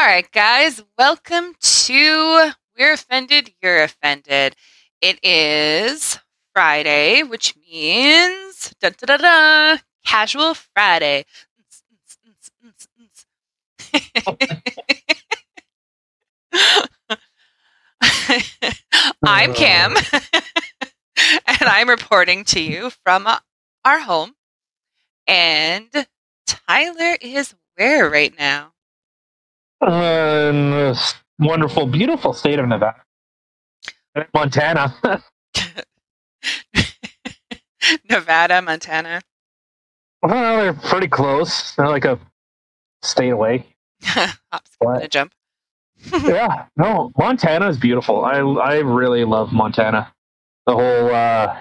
All right, guys, welcome to We're Offended, You're Offended. It is Friday, which means da da da da casual Friday. I'm Cam, and I'm reporting to you from our home. And Tyler is where right now? In this wonderful, beautiful state of Nevada, Montana. Nevada, Montana. Well, they're pretty close. They're like a state away. Hop, skip, and a jump. yeah, no, Montana is beautiful. I I really love Montana. The whole uh,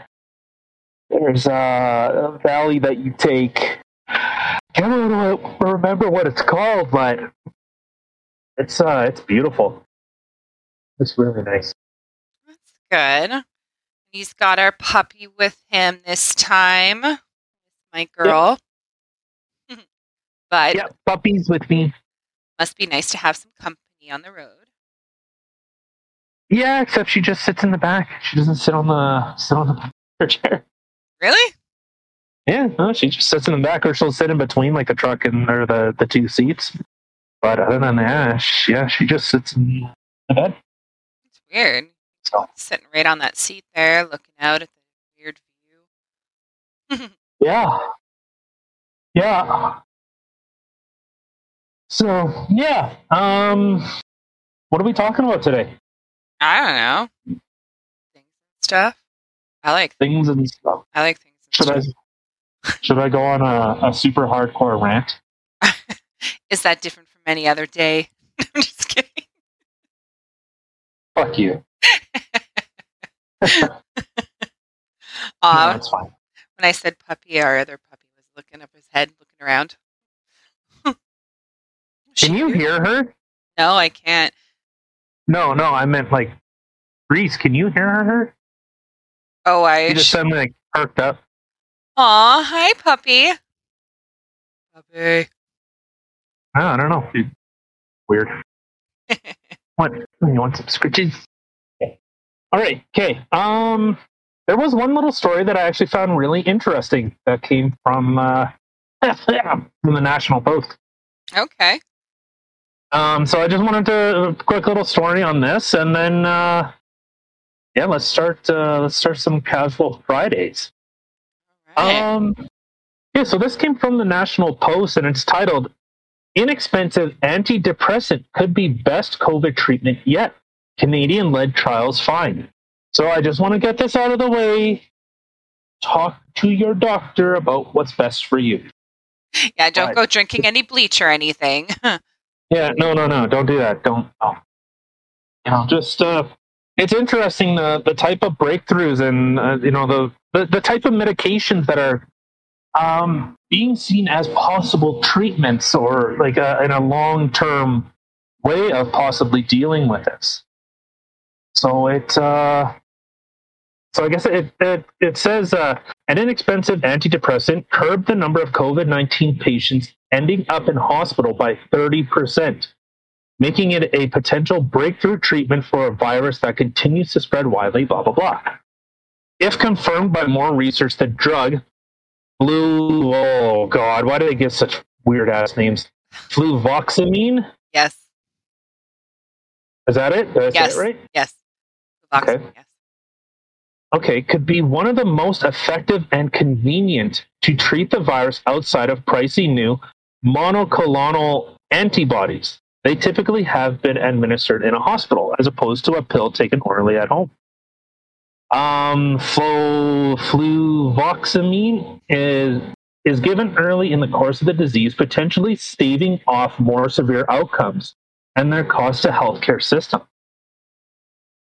there's uh, a valley that you take. I don't remember what it's called, but it's uh, it's beautiful. It's really nice. That's good. He's got our puppy with him this time. My girl. Yep. but yeah, puppies with me. Must be nice to have some company on the road. Yeah, except she just sits in the back. She doesn't sit on the sit on the chair. Really? Yeah, no, she just sits in the back, or she'll sit in between like the truck and or the the two seats. But other than that, she, yeah, she just sits in the bed. It's weird. So. Sitting right on that seat there, looking out at the weird view. yeah. Yeah. So yeah, um, what are we talking about today? I don't know. Things and stuff. I like things and stuff. I like things. should stuff. I should I go on a, a super hardcore rant? Is that different any other day? I'm just kidding. Fuck you. uh, no, that's fine. When I said puppy, our other puppy was looking up his head, looking around. Can you hear her? No, I can't. No, no, I meant like Reese. Can you hear her? Oh, I she just suddenly like perked up. Aw, hi, puppy. Puppy. I don't know. Weird. what? You want some scritches? Okay. All right. Okay. Um, there was one little story that I actually found really interesting that came from uh, from the National Post. Okay. Um, so I just wanted to a quick little story on this, and then uh, yeah, let's start. Uh, let's start some casual Fridays. Right. Um, yeah, so this came from the National Post, and it's titled "Inexpensive Antidepressant Could Be Best COVID Treatment Yet." Canadian-led trials find. So I just want to get this out of the way. Talk to your doctor about what's best for you. Yeah, don't but, go drinking any bleach or anything. Yeah, no, no, no, don't do that. Don't. Oh. You know, just uh, it's interesting the the type of breakthroughs and uh, you know the, the the type of medications that are um, being seen as possible treatments or like a, in a long term way of possibly dealing with this. So it uh, so I guess it it, it says uh, an inexpensive antidepressant curbed the number of COVID nineteen patients ending up in hospital by 30%, making it a potential breakthrough treatment for a virus that continues to spread widely, blah, blah, blah. If confirmed by more research, the drug flu, oh God, why do they give such weird ass names? Fluvoxamine? Yes. Is that it? Did I yes. it right? Yes. Okay. Yes. Okay, could be one of the most effective and convenient to treat the virus outside of pricey new monoclonal antibodies. They typically have been administered in a hospital as opposed to a pill taken orally at home. Um, flu, fluvoxamine is is given early in the course of the disease, potentially staving off more severe outcomes and their cost to healthcare system.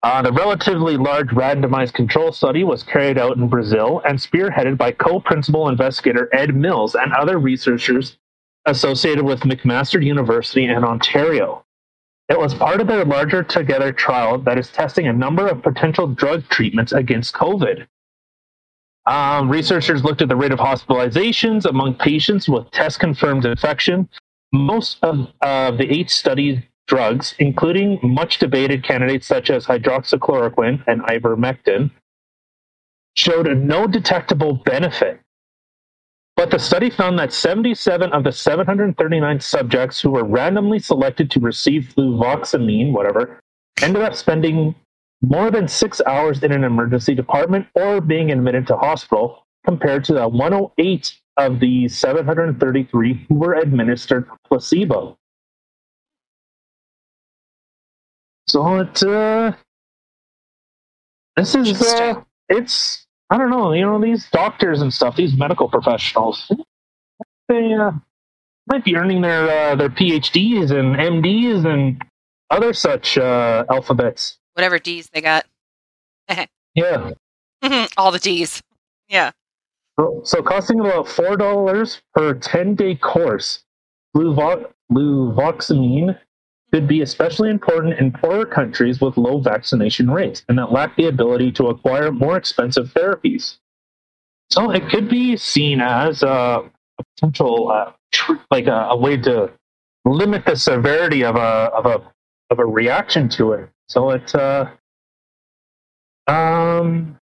Uh, the relatively large randomized control study was carried out in Brazil and spearheaded by co-principal investigator Ed Mills and other researchers associated with McMaster University in Ontario. It was part of their larger Together trial that is testing a number of potential drug treatments against COVID. Um, researchers looked at the rate of hospitalizations among patients with test confirmed infection. Most of uh, the eight studies drugs, including much debated candidates such as hydroxychloroquine and ivermectin, showed no detectable benefit. But the study found that 77 of the 739 subjects who were randomly selected to receive fluvoxamine, whatever, ended up spending more than six hours in an emergency department or being admitted to hospital, compared to the 108 of the 733 who were administered placebo. So it, uh, this is, uh, it's, I don't know, you know, these doctors and stuff, these medical professionals, they uh, might be earning their uh, their PhDs and MDs and other such uh, alphabets. Whatever D's they got. Yeah. All the D's. Yeah. So, so costing about four dollars per ten day course, fluvoxamine could be especially important in poorer countries with low vaccination rates and that lack the ability to acquire more expensive therapies. So it could be seen as a, potential, uh, tr- like a, a way to limit the severity of a of a of a reaction to it. So it, uh, um,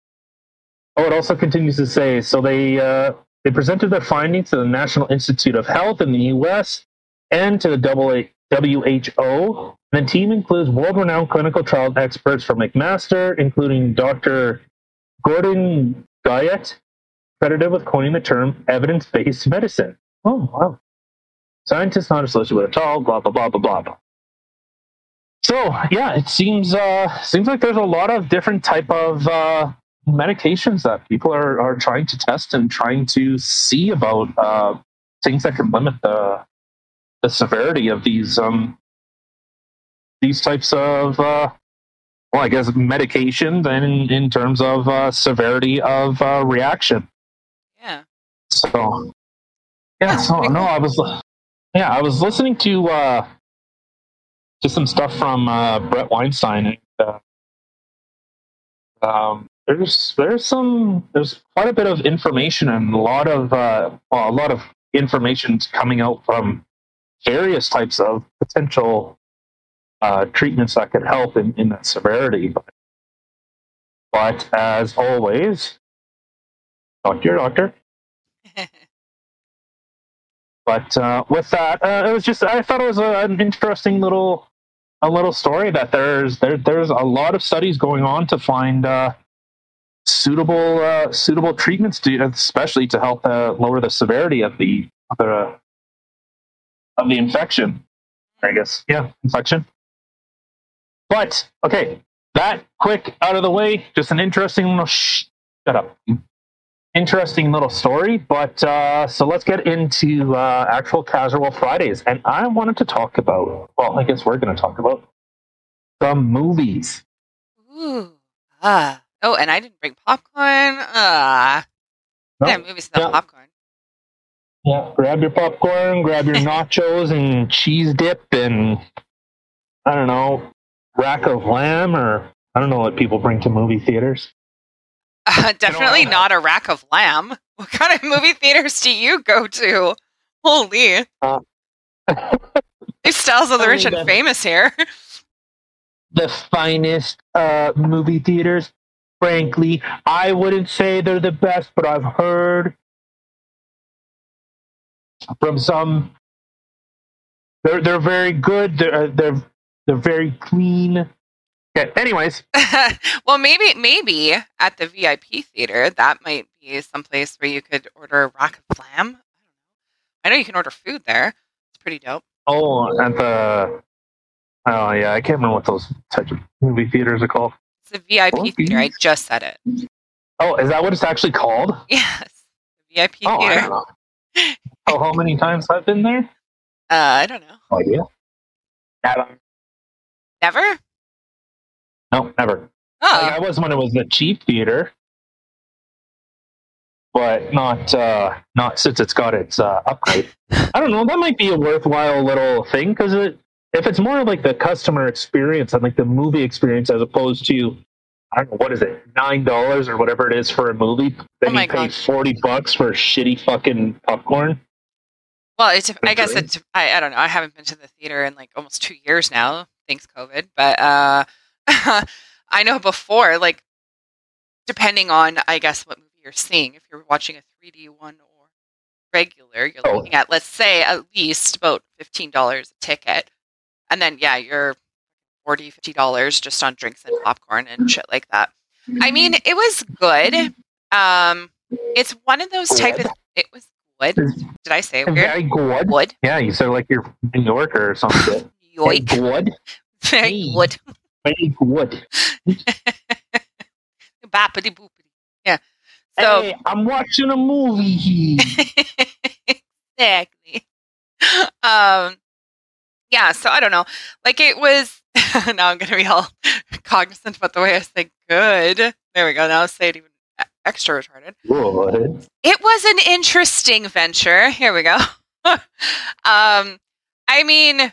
oh, it also continues to say. So they uh, they presented their findings to the National Institute of Health in the U.S. and to the WHO. The team includes world-renowned clinical trial experts from McMaster, including Dr. Gordon Guyatt, credited with coining the term evidence-based medicine. Oh, wow. Scientists not associated with it at all, blah, blah, blah, blah, blah. So, yeah, it seems uh, seems like there's a lot of different type of uh, medications that people are, are trying to test and trying to see about uh, things that can limit the the severity of these um, these types of uh, well, I guess medications and in, in terms of uh, severity of uh, reaction. Yeah. So yeah, Yeah, so no. I was yeah, I was listening to uh, to some stuff from uh, Bret Weinstein. And, uh, um, there's there's some there's quite a bit of information and a lot of uh, well, a lot of information coming out from various types of potential uh, treatments that could help in, in that severity. But, but as always, talk to your doctor. But uh, with that, uh, it was just I thought it was a, an interesting little a little story that there's there there's a lot of studies going on to find uh, suitable uh, suitable treatments to especially to help uh, lower the severity of the of the of the infection. I guess yeah, infection. But okay, that quick out of the way. Just an interesting little shh, shut up interesting little story. But uh, so let's get into uh, actual casual Fridays, and I wanted to talk about. Well, I guess we're going to talk about some movies. Ooh. Ah. Oh, and I didn't bring popcorn. Ah. No? Yeah, movies without Yeah. popcorn. Yeah, grab your popcorn, grab your nachos and cheese dip, and I don't know, rack of lamb, or I don't know what people bring to movie theaters. Uh, definitely not a rack of lamb. What kind of movie theaters do you go to? Holy. Uh, These styles of the rich and famous here. the finest uh, movie theaters. Frankly, I wouldn't say they're the best, but I've heard from some they're they're very good. They're uh, they're they're very clean. Okay. Anyways, well, maybe maybe at the VIP theater that might be someplace where you could order a rack of lamb. I know. You can order food there. It's pretty dope. oh, at the oh yeah, I can't remember what those types of movie theaters are called. It's a VIP Oh, theater. I just said it. Oh, is that what it's actually called? Yes, the VIP Oh, theater. Oh, how many times have I've been there? Uh, I don't know. Oh yeah. Never. Never. No, never. Oh, Like, I was when it was the cheap theater, but not uh, not since it's got its uh, upgrade. I don't know. That might be a worthwhile little thing because it, if it's more like the customer experience and like the movie experience as opposed to I don't know what is it nine dollars or whatever it is for a movie, then Oh you pay God. forty bucks for shitty fucking popcorn. Well, it's I guess it's I, I don't know. I haven't been to the theater in like almost two years now, thanks COVID. But uh, I know before, like depending on I guess what movie you're seeing, if you're watching a 3D one or regular, you're Oh. looking at let's say at least about fifteen dollars a ticket, and then yeah, you're 40 50 dollars just on drinks and popcorn and shit like that. I mean, it was good. Um, it's one of those type of. It was good. Did I say it weird? Very good. Wood. Yeah, you said like you're from New Yorker or something. Very Yoik. good. Very Hey. good. Very good. Bappity boopity. Yeah. So hey, I'm watching a movie. exactly. Um. Yeah. So I don't know. Like it was. now I'm gonna be all cognizant about the way I say good. There we go. Now I'll say it even extra retarded. Good. It was an interesting venture. Here we go. um, I mean,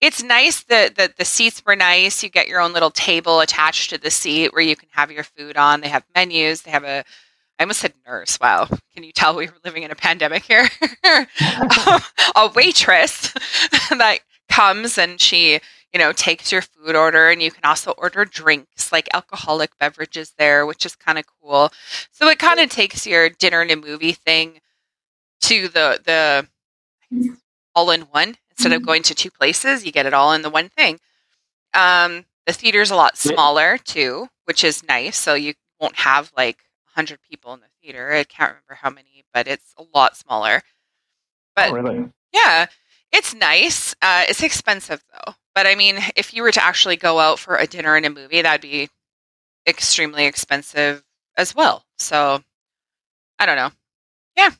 it's nice that the, the seats were nice. You get your own little table attached to the seat where you can have your food on. They have menus. They have a, I almost said nurse. Wow. Can you tell we were living in a pandemic here? Um, a waitress that comes and she, you know, takes your food order and you can also order drinks like alcoholic beverages there, which is kind of cool. So it kind of takes your dinner and a movie thing to the the all in one instead of going to two places. You get it all in the one thing. Um, the theater's a lot smaller too, which is nice. So you won't have like hundred people in the theater. I can't remember how many, but it's a lot smaller. But oh, really? yeah, it's nice. Uh, it's expensive though. But I mean, if you were to actually go out for a dinner and a movie, that'd be extremely expensive as well. So I don't know. Yeah.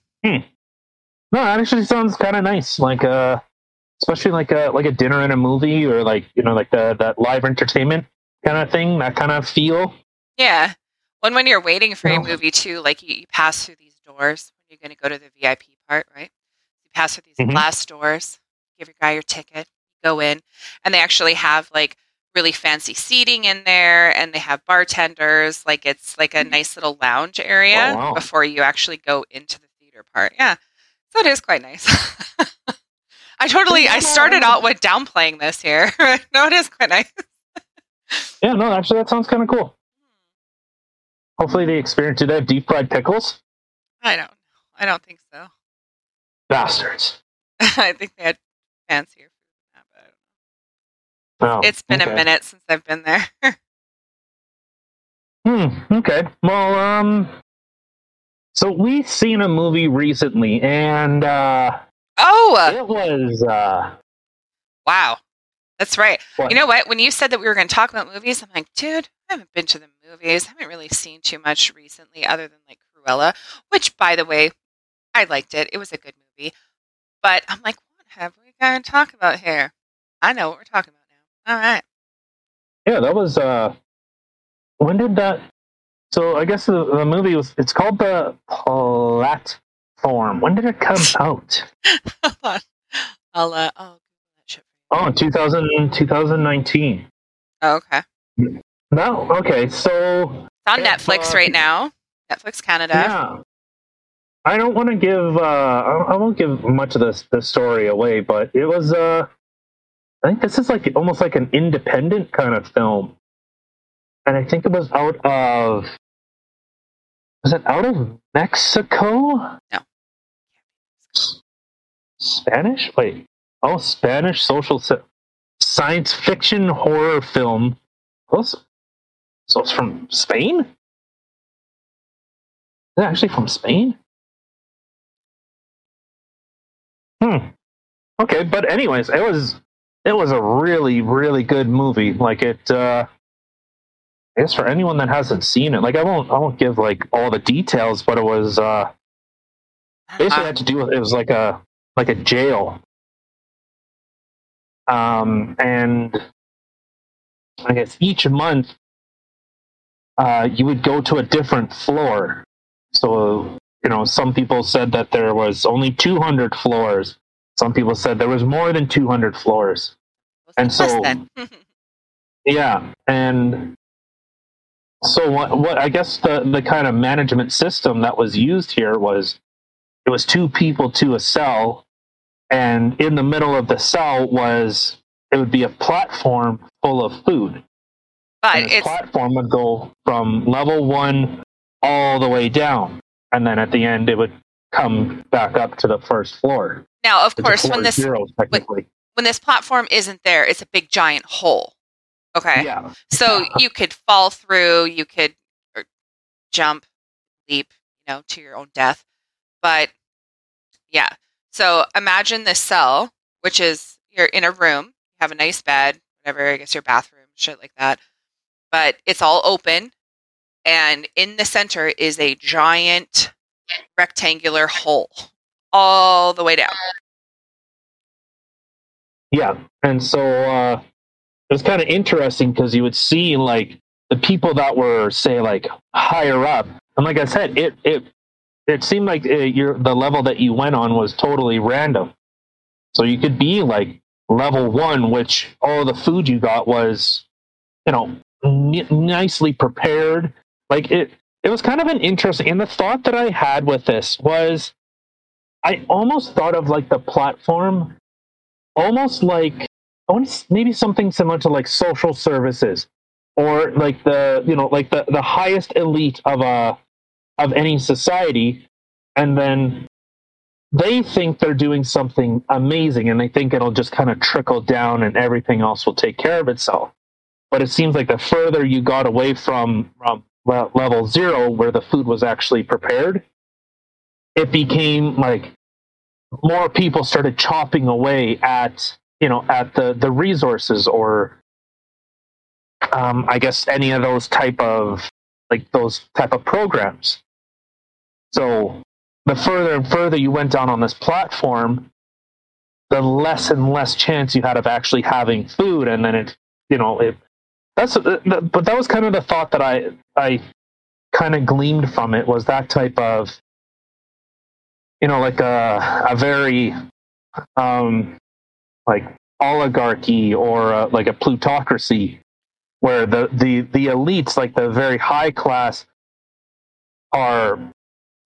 No, that actually sounds kind of nice. Like uh, especially like a like a dinner and a movie, or like you know, like the that live entertainment kind of thing. That kind of feel. Yeah. When when you're waiting for your No. movie too, like you, you pass through these doors when you're going to go to the VIP part, right? Pass through these Mhm. glass doors, give your guy your ticket, go in, and they actually have like really fancy seating in there, and they have bartenders. Like it's like a nice little lounge area Oh, wow. before you actually go into the theater part. Yeah, so it is quite nice. I totally. I started out with downplaying this here. no, it is quite nice. Yeah, no, actually, that sounds kind of cool. Hopefully, the experience. Do they have deep fried pickles? I don't. I don't think so. Bastards. I think they had fancier food than that, but Oh, it's been okay. a minute since I've been there. Hmm. Okay. Well, um, so we've seen a movie recently, and uh, oh, it was uh, wow. That's right. what? You know what? When you said that we were going to talk about movies, I'm like, dude, I haven't been to the movies. I haven't really seen too much recently other than like Cruella, which, by the way, I liked it. It was a good movie. But I'm like, what have we got to talk about here? I know what we're talking about now. All right. Yeah, that was. uh When did that? So I guess the, the movie was. It's called the Platform. When did it come out? Hold on. I'll, uh, oh, Google. Oh, 2000, 2019. Oh, okay. No. Okay. So It's on Netflix uh, right now. Netflix Canada. Yeah. I don't want to give. Uh, I won't give much of the the story away, but it was. Uh, I think this is like almost like an independent kind of film, and I think it was out of. Was it out of Mexico? No. Spanish? Wait. Oh, Spanish social sci- science fiction horror film. Oh, so so it's from Spain? Is it actually from Spain? Okay, but anyways, it was it was a really really good movie. Like it. uh I guess for anyone that hasn't seen it, like I won't I won't give like all the details, but it was uh basically Uh, had to do with it was like a like a jail. Um and I guess each month uh you would go to a different floor. So you know, some people said that there was only 200 floors. Some people said there was more than 200 floors. and so- Yeah, and so what? What I guess the the kind of management system that was used here was it was two people to a cell, and in the middle of the cell was it would be a platform full of food. But and the it's platform would go from level one all the way down, and then at the end it would come back up to the first floor. now, of course, when this zero technically. when this platform isn't there, it's a big giant hole. Okay. Yeah, So you could fall through, you could or jump, leap, you know, to your own death. But yeah. So imagine this cell, which is you're in a room, you have a nice bed, whatever, I guess your bathroom, shit like that. But it's all open. And in the center is a giant rectangular hole all the way down. yeah, and so uh, it was kind of interesting because you would see like the people that were say like higher up, and like I said, it it it seemed like uh, your the level that you went on was totally random. So you could be like level one, which all the food you got was, you know, n- nicely prepared. Like it, it was kind of an interesting. And the thought that I had with this was, I almost thought of like the platform, almost like maybe something similar to like social services, or like the you know like the the highest elite of a of any society, and then they think they're doing something amazing and they think it'll just kind of trickle down and everything else will take care of itself. But it seems like the further you got away from, from level zero, where the food was actually prepared, it became like more people started chopping away at you know at the the resources or um, I guess any of those type of like those type of programs. So the further and further you went down on this platform, the less and less chance you had of actually having food, and then it, you know, it. That's, but that was kind of the thought that I, I, kind of gleamed from it was that type of, you know, like a a very, um, like oligarchy or uh like a plutocracy, where the the the elites, like the very high class, are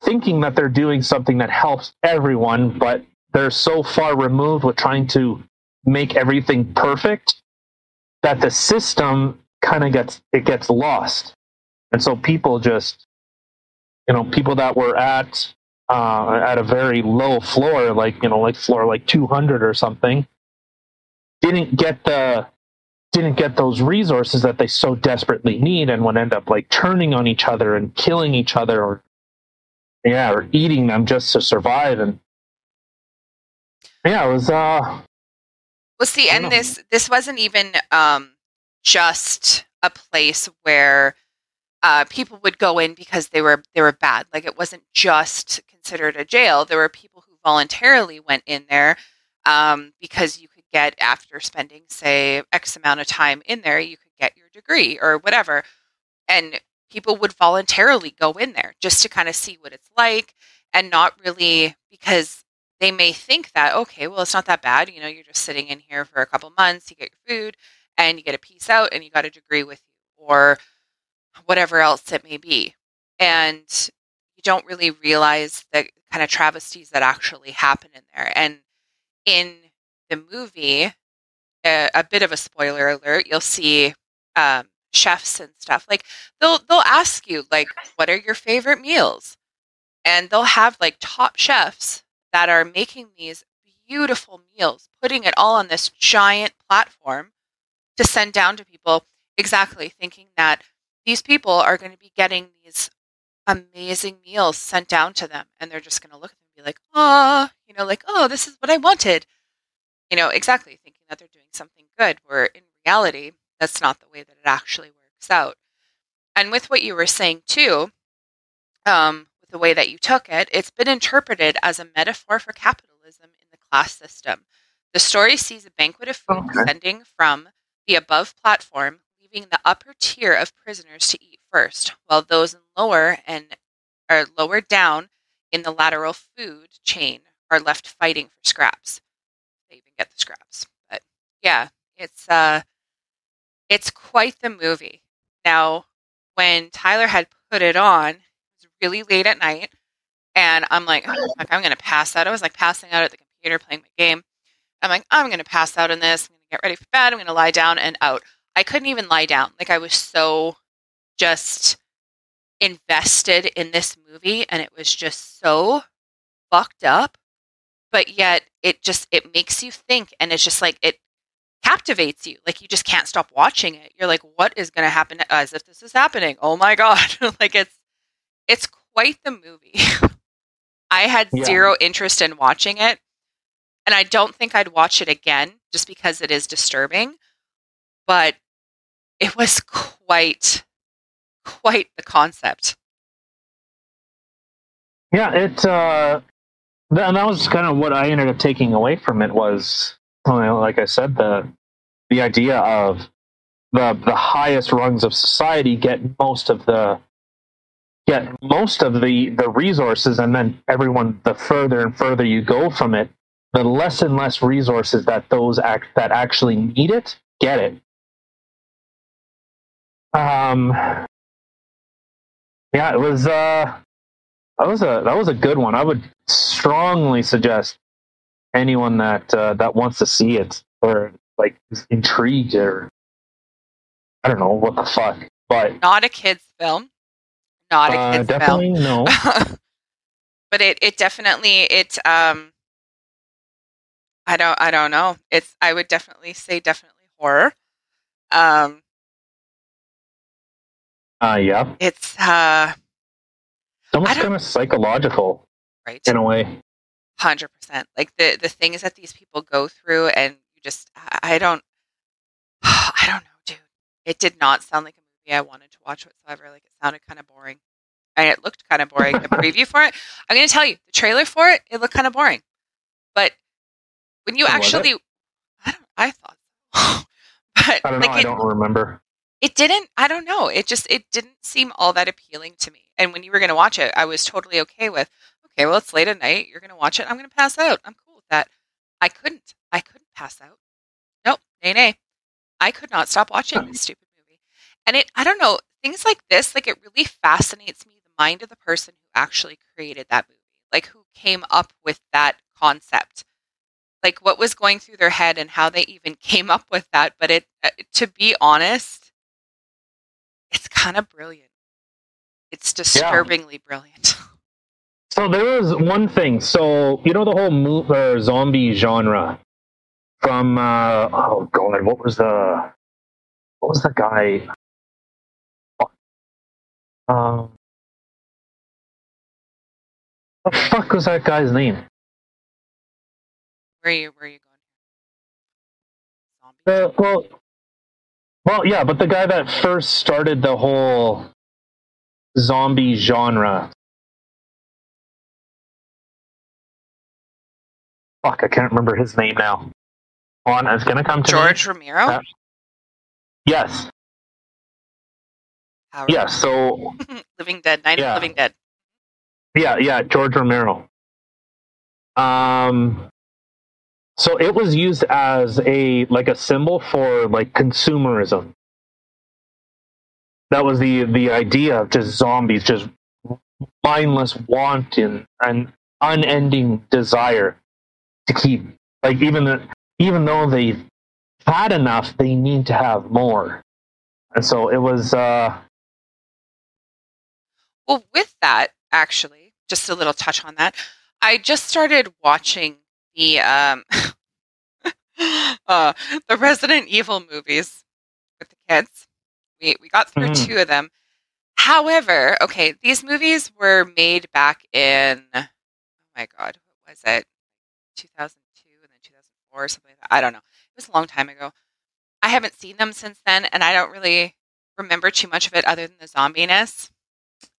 thinking that they're doing something that helps everyone, but they're so far removed with trying to make everything perfect that the system kind of gets it gets lost. And so people just you know, people that were at uh, at a very low floor, like you know, like floor like 200 or something, didn't get the didn't get those resources that they so desperately need, and would end up like turning on each other and killing each other, or yeah, or eating them just to survive. And yeah, it was uh, Well, see, and know. this this wasn't even um, just a place where uh, people would go in because they were they were bad. Like it wasn't just considered a jail. There were people who voluntarily went in there um, because you could get after spending say X amount of time in there, you could get your degree or whatever, and people would voluntarily go in there just to kind of see what it's like and not really because they may think that okay well it's not that bad you know you're just sitting in here for a couple months you get your food and you get a piece out and you got a degree with you or whatever else it may be. And you don't really realize the kind of travesties that actually happen in there. And in the movie a, a bit of a spoiler alert you'll see um, chefs and stuff. Like they'll they'll ask you like what are your favorite meals? And they'll have like top chefs that are making these beautiful meals putting it all on this giant platform to send down to people exactly thinking that these people are going to be getting these amazing meals sent down to them and they're just going to look at them and be like oh you know like oh this is what i wanted. You know exactly thinking that they're doing something good where in reality that's not the way that it actually works out. And with what you were saying too um, with the way that you took it it's been interpreted as a metaphor for capitalism in the class system. The story sees a banquet of food Okay. descending from the above platform leaving the upper tier of prisoners to eat first while those in lower and are lower down in the lateral food chain are left fighting for scraps they even get the scraps but yeah it's uh it's quite the movie now when tyler had put it on it was really late at night and i'm like oh, i'm gonna pass out i was like passing out at the computer playing my game. I'm like, I'm to pass out in this. I'm get ready for bed. I'm going to lie down and out. I couldn't even lie down. Like I was so just invested in this movie and it was just so fucked up. But yet it just it makes you think and it's just like it captivates you. Like you just can't stop watching it. You're like, what is going to happen as if this is happening? Oh my god! like it's it's quite the movie. I had Yeah. zero interest in watching it, and I don't think I'd watch it again just because it is disturbing. But it was quite quite the concept. Yeah, it. Uh, th- and that was kind of what I ended up taking away from it was, like I said, the the idea of the the highest rungs of society get most of the get most of the the resources, and then everyone the further and further you go from it, the less and less resources that those act that actually need it get it. Um. Yeah, it was. Uh, that was a that was a good one. I would strongly suggest anyone that uh, that wants to see it or like is intrigued or I don't know what the fuck, but Not a kids film. Not a uh, kids definitely no. but it it definitely it um I don't I don't know. It's I would definitely say definitely horror. Um Uh, yeah, it's uh it's almost kind of psychological right. in a way. Hundred percent. Like the the things that these people go through, and you just I I don't I don't know, dude. It did not sound like a movie I wanted to watch whatsoever. Like it sounded kind of boring, and it looked kind of boring. The preview for it, I'm going to tell you, the trailer for it, it looked kind of boring. But when you oh, Was actually, I don't, I thought, but I don't know. like I don't remember. it didn't i don't know it just it didn't seem all that appealing to me. And when you were going to watch it i was totally okay with okay well it's late at night you're going to watch it i'm going to pass out i'm cool with that. I couldn't i couldn't pass out. Nope nay nay. I could not stop watching this stupid movie. And it i don't know things like this like it really fascinates me the mind of the person who actually created that movie like who came up with that concept like what was going through their head and how they even came up with that but it uh, to be honest it's kind of brilliant it's disturbingly brilliant So there was one thing. So you know the whole mo- or zombie genre from uh, oh god, what was the what was the guy? Um, what the fuck was that guy's name? Where are you where are you going Uh, well, well, yeah, but the guy that first started the whole zombie genre. Fuck, I can't remember his name now. Hold on, it's gonna come to me. george romero Uh, Yes, Howard. yes. So living dead night Yeah. of living dead yeah, yeah, George Romero. Um, so it was used as a like a symbol for like consumerism. That was the the idea of just zombies, just mindless wanton and unending desire to keep like even the, even though they've had enough, they need to have more. And so it was uh well with that actually just a little touch on that i just started watching the um uh the resident evil movies with the kids we we got through Mhm. two of them however okay these movies were made back in oh my god what was it 2002 and then 2004 or something like that i don't know it was a long time ago i haven't seen them since then and i don't really remember too much of it other than the zombiness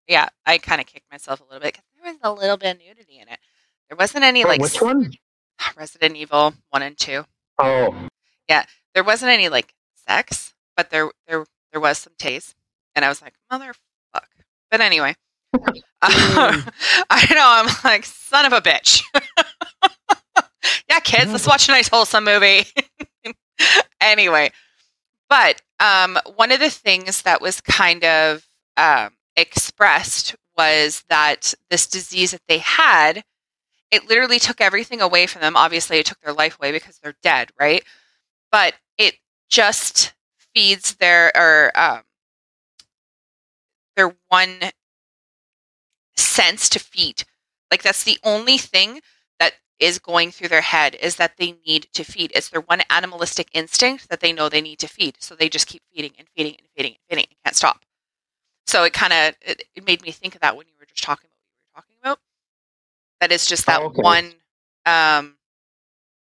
yeah, I kind of kicked myself a little bit because there was a little bit of nudity in it. There wasn't any like which one? Resident Evil one and two. Oh, Yeah. There wasn't any like sex, but there there there was some taste, and I was like, motherfuck. But anyway, I know I'm like son of a bitch. yeah, kids, let's watch a nice wholesome movie. anyway, but um, one of the things that was kind of um, expressed was that this disease that they had it literally took everything away from them. Obviously, it took their life away because they're dead, right? But it just feeds their or um, their one sense to feed. Like that's the only thing that is going through their head is that they need to feed. It's their one animalistic instinct that they know they need to feed. So they just keep feeding and feeding and feeding and feeding and can't stop. So it kind of it, it, made me think of that when you were just talking about what you were talking about. That is just that oh, okay. one um,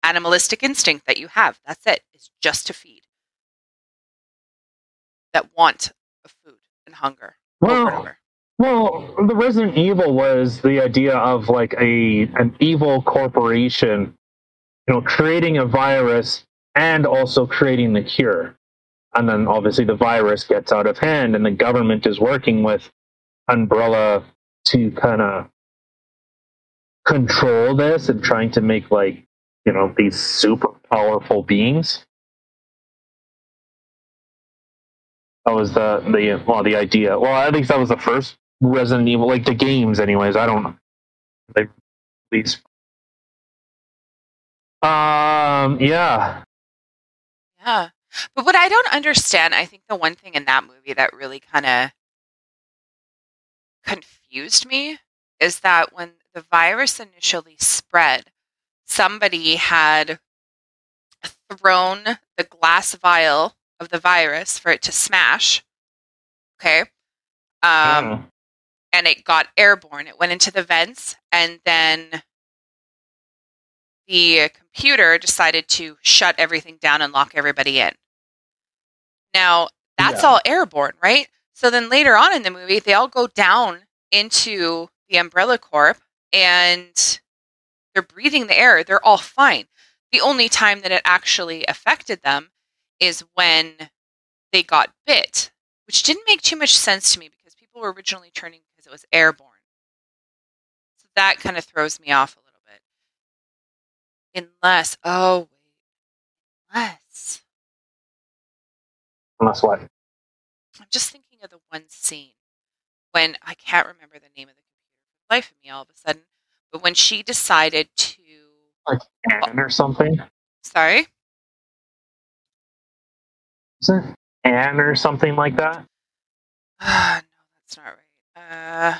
animalistic instinct that you have. That's it. It's just to feed. That want of food and hunger. Well, well, the Resident Evil was the idea of like a an evil corporation, you know, creating a virus and also creating the cure. And then obviously the virus gets out of hand and the government is working with Umbrella to kind of control this and trying to make like, you know, these super powerful beings. That was the the well the idea. Well, at least that was the first Resident Evil, like the games, anyways. I don't know. They. Um. Yeah. Yeah, but what I don't understand, I think the one thing in that movie that really kind of confused me is that when the virus initially spread, somebody had thrown the glass vial of the virus for it to smash. Okay. Um, mm. And it got airborne. It went into the vents, and then the computer decided to shut everything down and lock everybody in. Now, that's yeah. all airborne, right? So then later on in the movie, they all go down into the Umbrella Corp and they're breathing the air. They're all fine. The only time that it actually affected them is when they got bit, which didn't make too much sense to me because people were originally turning because it was airborne. So that kind of throws me off a little bit. Unless, oh, wait. Unless. Unless what? I'm just thinking of the one scene when I can't remember the name of the the life of me all of a sudden, but when she decided to. Like Anne or something? Sorry? Is it Anne or something like that? Uh, no, that's not right. Uh,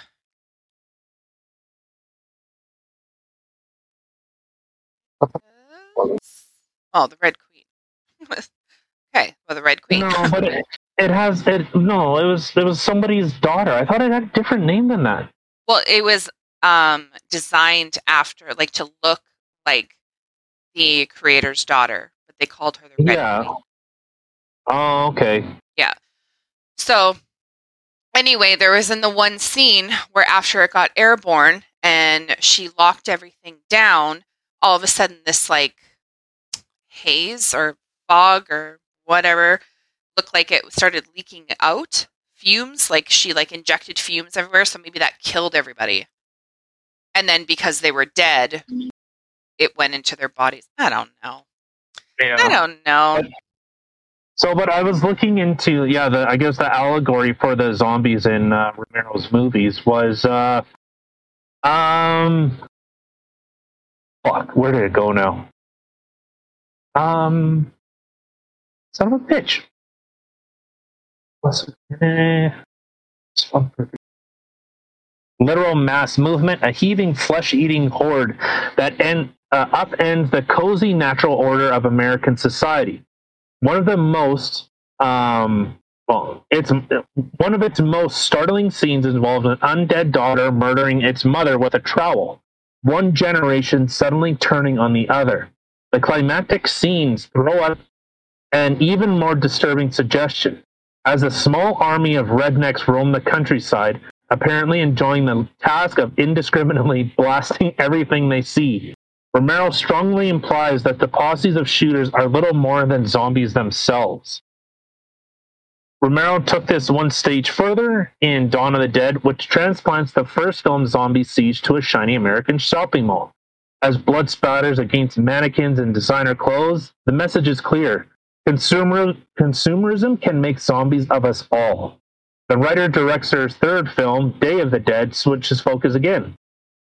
oh, the Red Queen. okay, well, the Red Queen. No, but it, it has it. No, it was it was somebody's daughter. I thought it had a different name than that. Well, it was um designed after, like, to look like the creator's daughter, but they called her the Red yeah. Queen. Oh, okay. Yeah. So, anyway, there was in the one scene where after it got airborne and she locked everything down, all of a sudden this like haze or fog or whatever looked like it started leaking out fumes like she like injected fumes everywhere so maybe that killed everybody and then because they were dead it went into their bodies i don't know yeah. i don't know so, but I was looking into yeah, the I guess the allegory for the zombies in uh, Romero's movies was uh, um, fuck, where did it go now? Um, son of a bitch. Literal mass movement, a heaving, flesh-eating horde that end, uh, upends the cozy natural order of American society one of the most um, well, it's one of its most startling scenes involves an undead daughter murdering its mother with a trowel. One generation suddenly turning on the other. The climactic scenes throw up an even more disturbing suggestion. As a small army of rednecks roam the countryside, apparently enjoying the task of indiscriminately blasting everything they see, Romero strongly implies that the posses of shooters are little more than zombies themselves. Romero took this one stage further in Dawn of the Dead, which transplants the first film zombie siege to a shiny American shopping mall. As blood spatters against mannequins and designer clothes, the message is clear. Consumer, consumerism can make zombies of us all. The writer director's third film, Day of the Dead, switches focus again.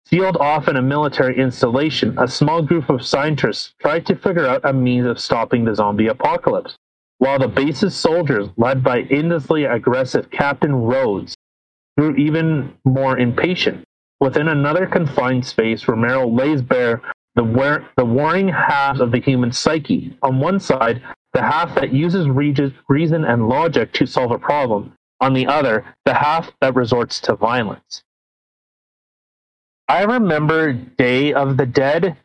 Sealed off in a military installation, a small group of scientists try to figure out a means of stopping the zombie apocalypse, while the base's soldiers, led by endlessly aggressive Captain Rhodes, grew even more impatient. Within another confined space, Romero lays bare the, war- the warring halves of the human psyche. On one side, the half that uses reason and logic to solve a problem. On the other, the half that resorts to violence. I remember Day of the Dead,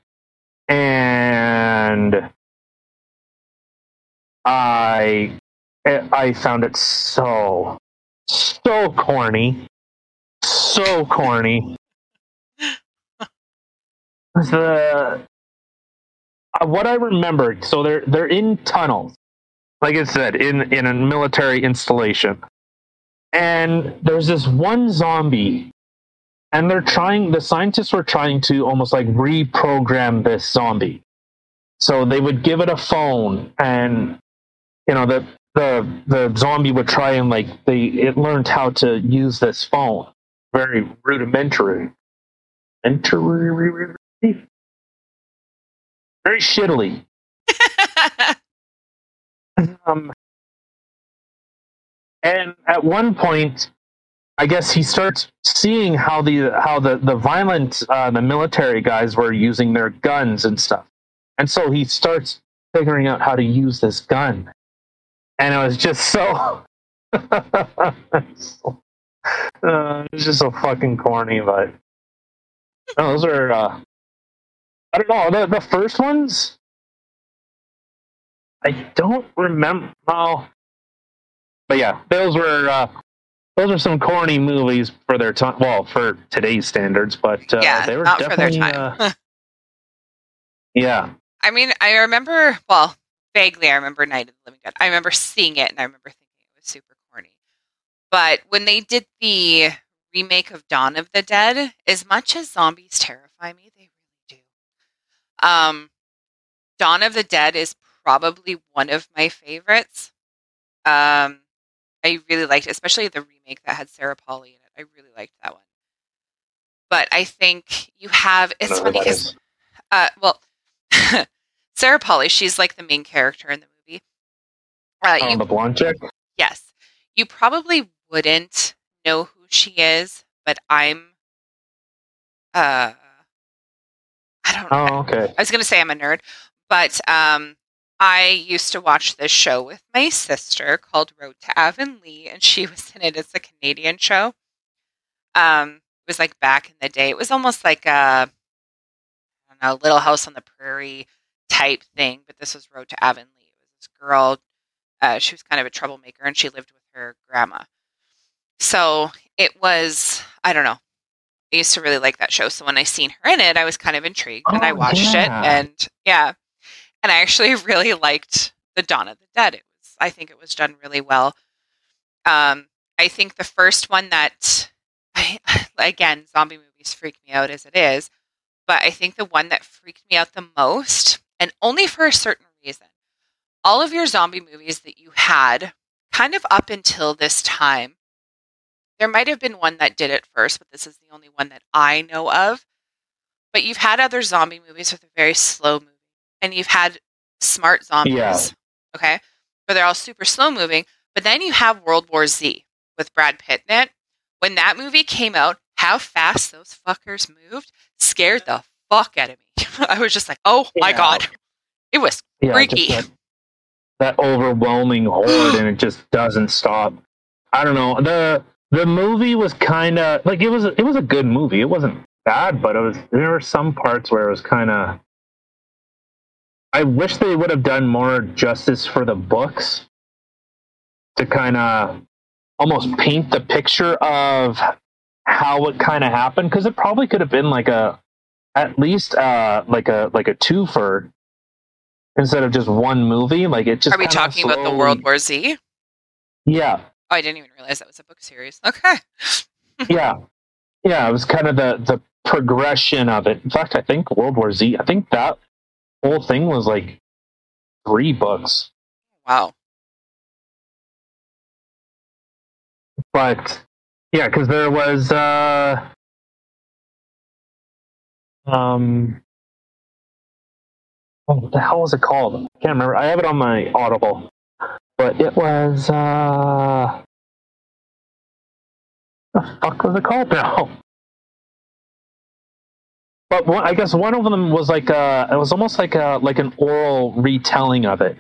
and I eh, I found it so so corny, so corny. the Uh, what I remembered, so they're they're in tunnels, like I said, in in a military installation, and there's this one zombie, and they're trying. The scientists were trying to almost like reprogram this zombie, so they would give it a phone, and you know the the the zombie would try and like they it learned how to use this phone, very rudimentary. Rudimentary very shittily. um, and at one point, I guess he starts seeing how the how the the violent uh, the military guys were using their guns and stuff, and so he starts figuring out how to use this gun, and it was just so. uh, it's just so fucking corny, but no, those are uh, I don't know. The, the first ones, I don't remember. Well, but yeah, those were uh, those are some corny movies for their time. Well, for today's standards, but uh, yeah, they were not definitely, for their time. Uh, yeah, I mean, I remember. Well, vaguely, I remember Night of the Living Dead. I remember seeing it, and I remember thinking it was super corny. But when they did the remake of Dawn of the Dead, as much as zombies terrify me, they um, Dawn of the Dead is probably one of my favorites. Um, I really liked it, especially the remake that had Sarah Polley in it. I really liked that one. But I think you have it's funny because, uh, well, Sarah Polley, she's like the main character in the movie. Uh, oh, you, the blonde chick. Yes, you probably wouldn't know who she is, but I'm. Uh, I don't know. Oh, okay. I was going to say I'm a nerd, but um, I used to watch this show with my sister called Road to Avonlea, and she was in it. It's a Canadian show. Um, it was like back in the day. It was almost like a, I don't know, Little House on the Prairie type thing, but this was Road to Avonlea. It was this girl. Uh, she was kind of a troublemaker, and she lived with her grandma. So it was, I don't know, I used to really like that show. So when I seen her in it, I was kind of intrigued and I Oh, watched yeah. it. And yeah, and I actually really liked the Dawn of the Dead. It was, I think it was done really well. Um, I think the first one that, I, again, zombie movies freak me out as it is, but I think the one that freaked me out the most, and only for a certain reason, all of your zombie movies that you had, kind of up until this time, there might have been one that did it first, but this is the only one that I know of. But you've had other zombie movies with a very slow movie, and you've had smart zombies, Yeah. okay, but they're all super slow moving. But then you have World War Z with Brad Pitt in it. When that movie came out, how fast those fuckers moved scared the fuck out of me. I was just like, oh my god, it was Yeah, freaky. that, that overwhelming horde, and it just doesn't stop. I don't know. the The movie was kind of like it was. It was a good movie. It wasn't bad, but it was. There were some parts where it was kind of. I wish they would have done more justice for the books to kind of almost paint the picture of how it kind of happened because it probably could have been like a at least uh like a like a twofer instead of just one movie like it just Are we talking about the World War Z? yeah Oh, I didn't even realize that was a book series. Okay. yeah yeah it was kind of the the progression of it in fact i think world war z i think that whole thing was like three books Wow. but yeah because there was uh Um, oh, what the hell was it called? I can't remember. I have it on my Audible, but it was uh, the fuck was it called now? But one, I guess one of them was like a, it was almost like a like an oral retelling of it.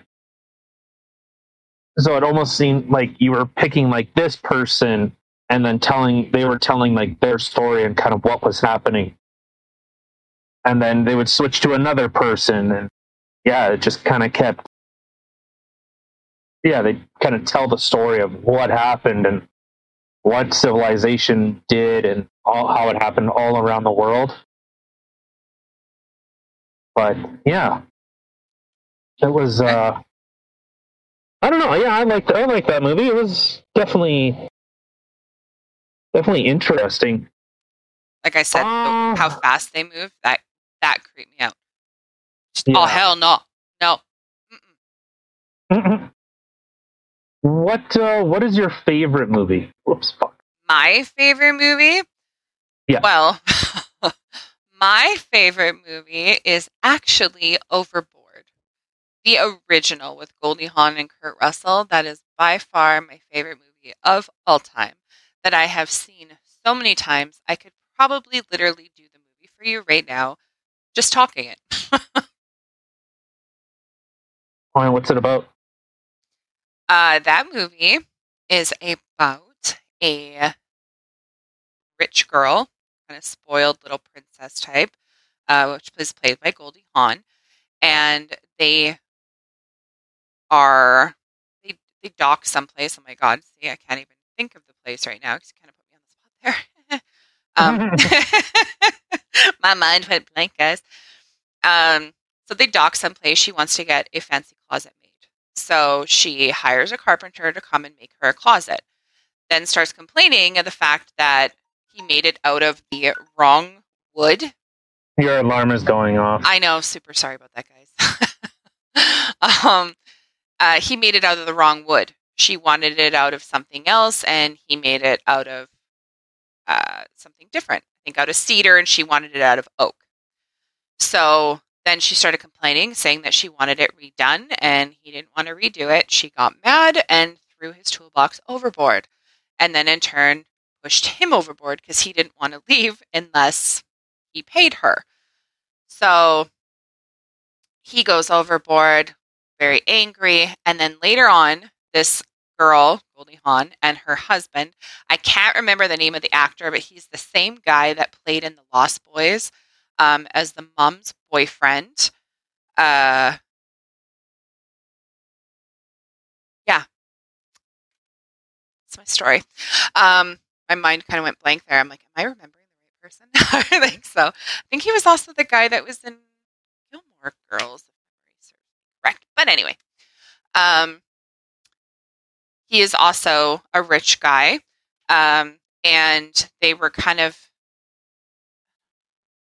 So it almost seemed like you were picking like this person and then telling they were telling like their story and kind of what was happening and then they would switch to another person and yeah it just kind of kept yeah they kind of tell the story of what happened and what civilization did and all, how it happened all around the world but yeah it was uh i don't know yeah i liked i liked that movie it was definitely definitely interesting Like I said, the, Ah. how fast they move that that creeped me out. Yeah. Oh hell no, no. Mm-mm. What uh, what is your favorite movie? Whoops, fuck. My favorite movie. Yeah. Well, my favorite movie is actually Overboard, the original with Goldie Hawn and Kurt Russell. That is by far my favorite movie of all time. That I have seen so many times. I could probably literally do the movie for you right now, just talking it. Fine, what's it about? Uh, that movie is about a rich girl, kind of spoiled little princess type, uh, which is played by Goldie Hawn, and they are they they dock someplace. Oh my god! See, I can't even think of the place right now because you kind of put me on the spot there. um, my mind went blank, guys. Um, so they dock someplace. She wants to get a fancy closet. So she hires a carpenter to come and make her a closet. Then starts complaining of the fact that he made it out of the wrong wood. Your alarm is going off. I know, super sorry about that, guys. um, uh, he made it out of the wrong wood. She wanted it out of something else, and he made it out of uh, something different. I think out of cedar, and she wanted it out of oak. So then she started complaining, saying that she wanted it redone, and he didn't want to redo it. She got mad and threw his toolbox overboard, and then in turn pushed him overboard because he didn't want to leave unless he paid her. So he goes overboard, very angry, and then later on, this girl, Goldie Hawn, and her husband, I can't remember the name of the actor, but he's the same guy that played in The Lost Boys um, as the mom's boyfriend. Uh, yeah, that's my story. Um, my mind kind of went blank there. I'm like, am I remembering the right person? I think so. I think he was also the guy that was in Gilmore Girls, correct. But anyway, um, he is also a rich guy, um, and they were kind of.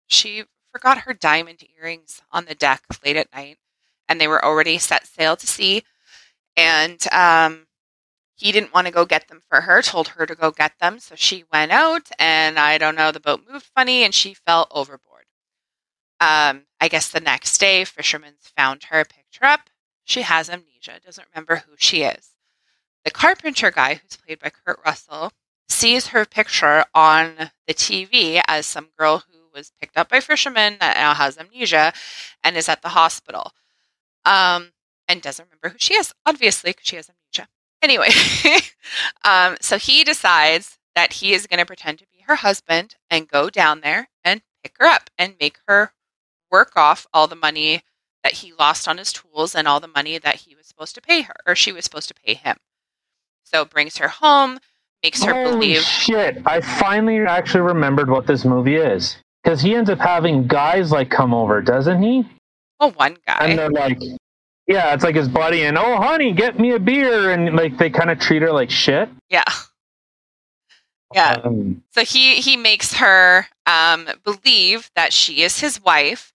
She forgot her diamond earrings on the deck late at night, and they were already set sail to sea. And um, he didn't want to go get them for her, told her to go get them. So she went out, and I don't know, the boat moved funny, and she fell overboard. Um, I guess the next day, fishermen found her, picked her up. She has amnesia, doesn't remember who she is. The carpenter guy, who's played by Kurt Russell, sees her picture on the TV as some girl who was picked up by fishermen that now has amnesia and is at the hospital. Um, and doesn't remember who she is, obviously, because she has amnesia. Anyway, um, so he decides that he is going to pretend to be her husband and go down there and pick her up and make her work off all the money that he lost on his tools and all the money that he was supposed to pay her or she was supposed to pay him. So brings her home, makes her Holy believe shit! I finally actually remembered what this movie is because he ends up having guys like come over, doesn't he? well one guy. And they're like, yeah, it's like his buddy, and oh, honey, get me a beer, and like they kind of treat her like shit. yeah. Yeah. Um, So he he makes her um, believe that she is his wife,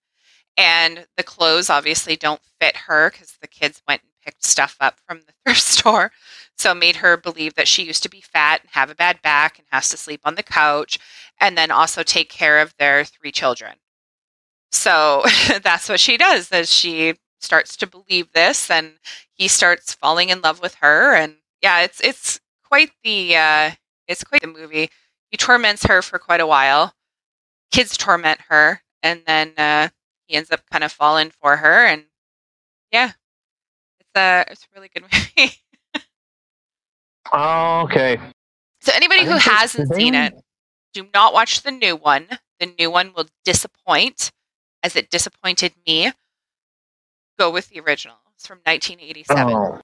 and the clothes obviously don't fit her because the kids went picked stuff up from the thrift store. So made her believe that she used to be fat and have a bad back and has to sleep on the couch, and then also take care of their three children. so that's what she does. Is she starts to believe this, and he starts falling in love with her, and yeah, it's it's quite the uh, it's quite the movie. He torments her for quite a while. Kids torment her, and then uh, he ends up kind of falling for her, and yeah, it's a it's a really good movie. Oh, okay. so anybody I who hasn't seen it, do not watch the new one. The new one will disappoint, as it disappointed me. Go with the original. It's from 1987. Oh.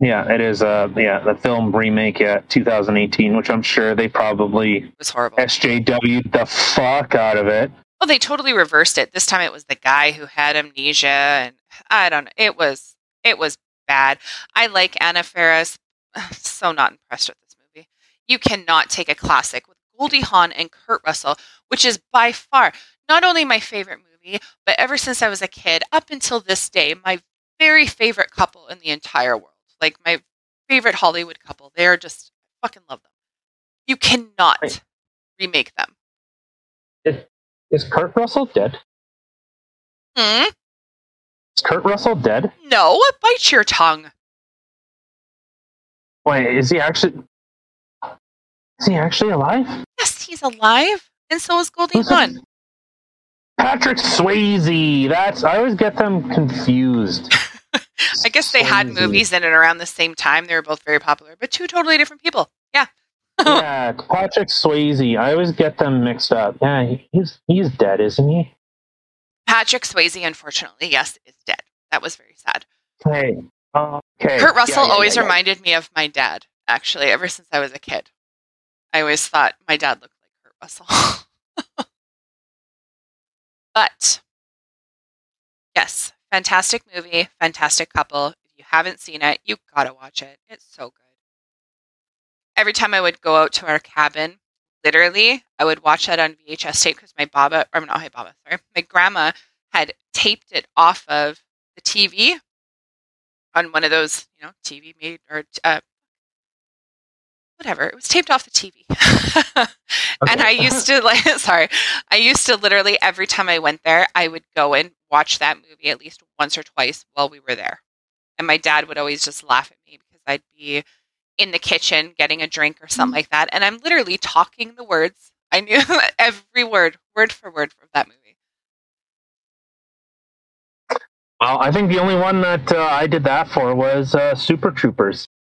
Yeah, it is. Uh, yeah, the film remake, yeah, 2018, which I'm sure they probably It was horrible. SJW the fuck out of it. Oh, they totally reversed it. This time it was the guy who had amnesia, and I don't know. It was it was bad. I like Anna Faris. So not impressed with this movie. You cannot take a classic with Goldie Hawn and Kurt Russell, which is by far not only my favorite movie, but ever since I was a kid up until this day, my very favorite couple in the entire world. Like my favorite Hollywood couple. They are just I fucking love them. You cannot Right. remake them. Is, Is Kurt Russell dead? Hmm? Is Kurt Russell dead? No, bite your tongue. Wait, is he actually? Is he actually alive? Yes, he's alive, and so is Goldie Hawn. Patrick Swayze. That's I always get them confused. I guess they had movies in and around the same time. They were both very popular, but two totally different people. Yeah. yeah, Patrick Swayze. I always get them mixed up. Yeah, he's he's dead, isn't he? Patrick Swayze, unfortunately, yes, is dead. That was very sad. Okay. Okay. Kurt Russell Yeah, yeah, always yeah, reminded me of my dad, actually, ever since I was a kid. I always thought my dad looked like Kurt Russell. but, yes, fantastic movie, fantastic couple. If you haven't seen it, you gotta watch it. It's so good. Every time I would go out to our cabin, literally, I would watch that on VHS tape because my baba, or not my baba, sorry, my grandma had taped it off of the TV on one of those, you know, TV made or uh, whatever. It was taped off the TV. and I used to like sorry, I used to literally every time I went there, I would go and watch that movie at least once or twice while we were there. And my dad would always just laugh at me because I'd be in the kitchen getting a drink or something like that and I'm literally talking the words. I knew every word, word for word of that movie. Well, I think the only one that uh, I did that for was uh, Super Troopers.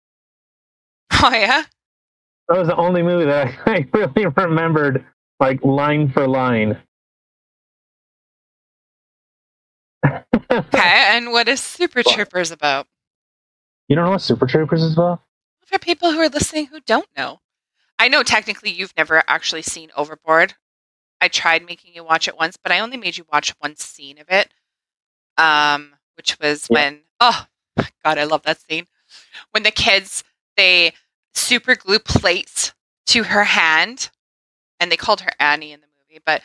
Oh yeah? That was the only movie that I really remembered, like line for line. Okay, and what is Super Troopers about? You don't know what Super Troopers is about? For people who are listening who don't know. I know technically you've never actually seen Overboard. I tried making you watch it once, but I only made you watch one scene of it. Um, which was Yeah. when oh god, I love that scene. When the kids they super glue plates to her hand, and they called her Annie in the movie, but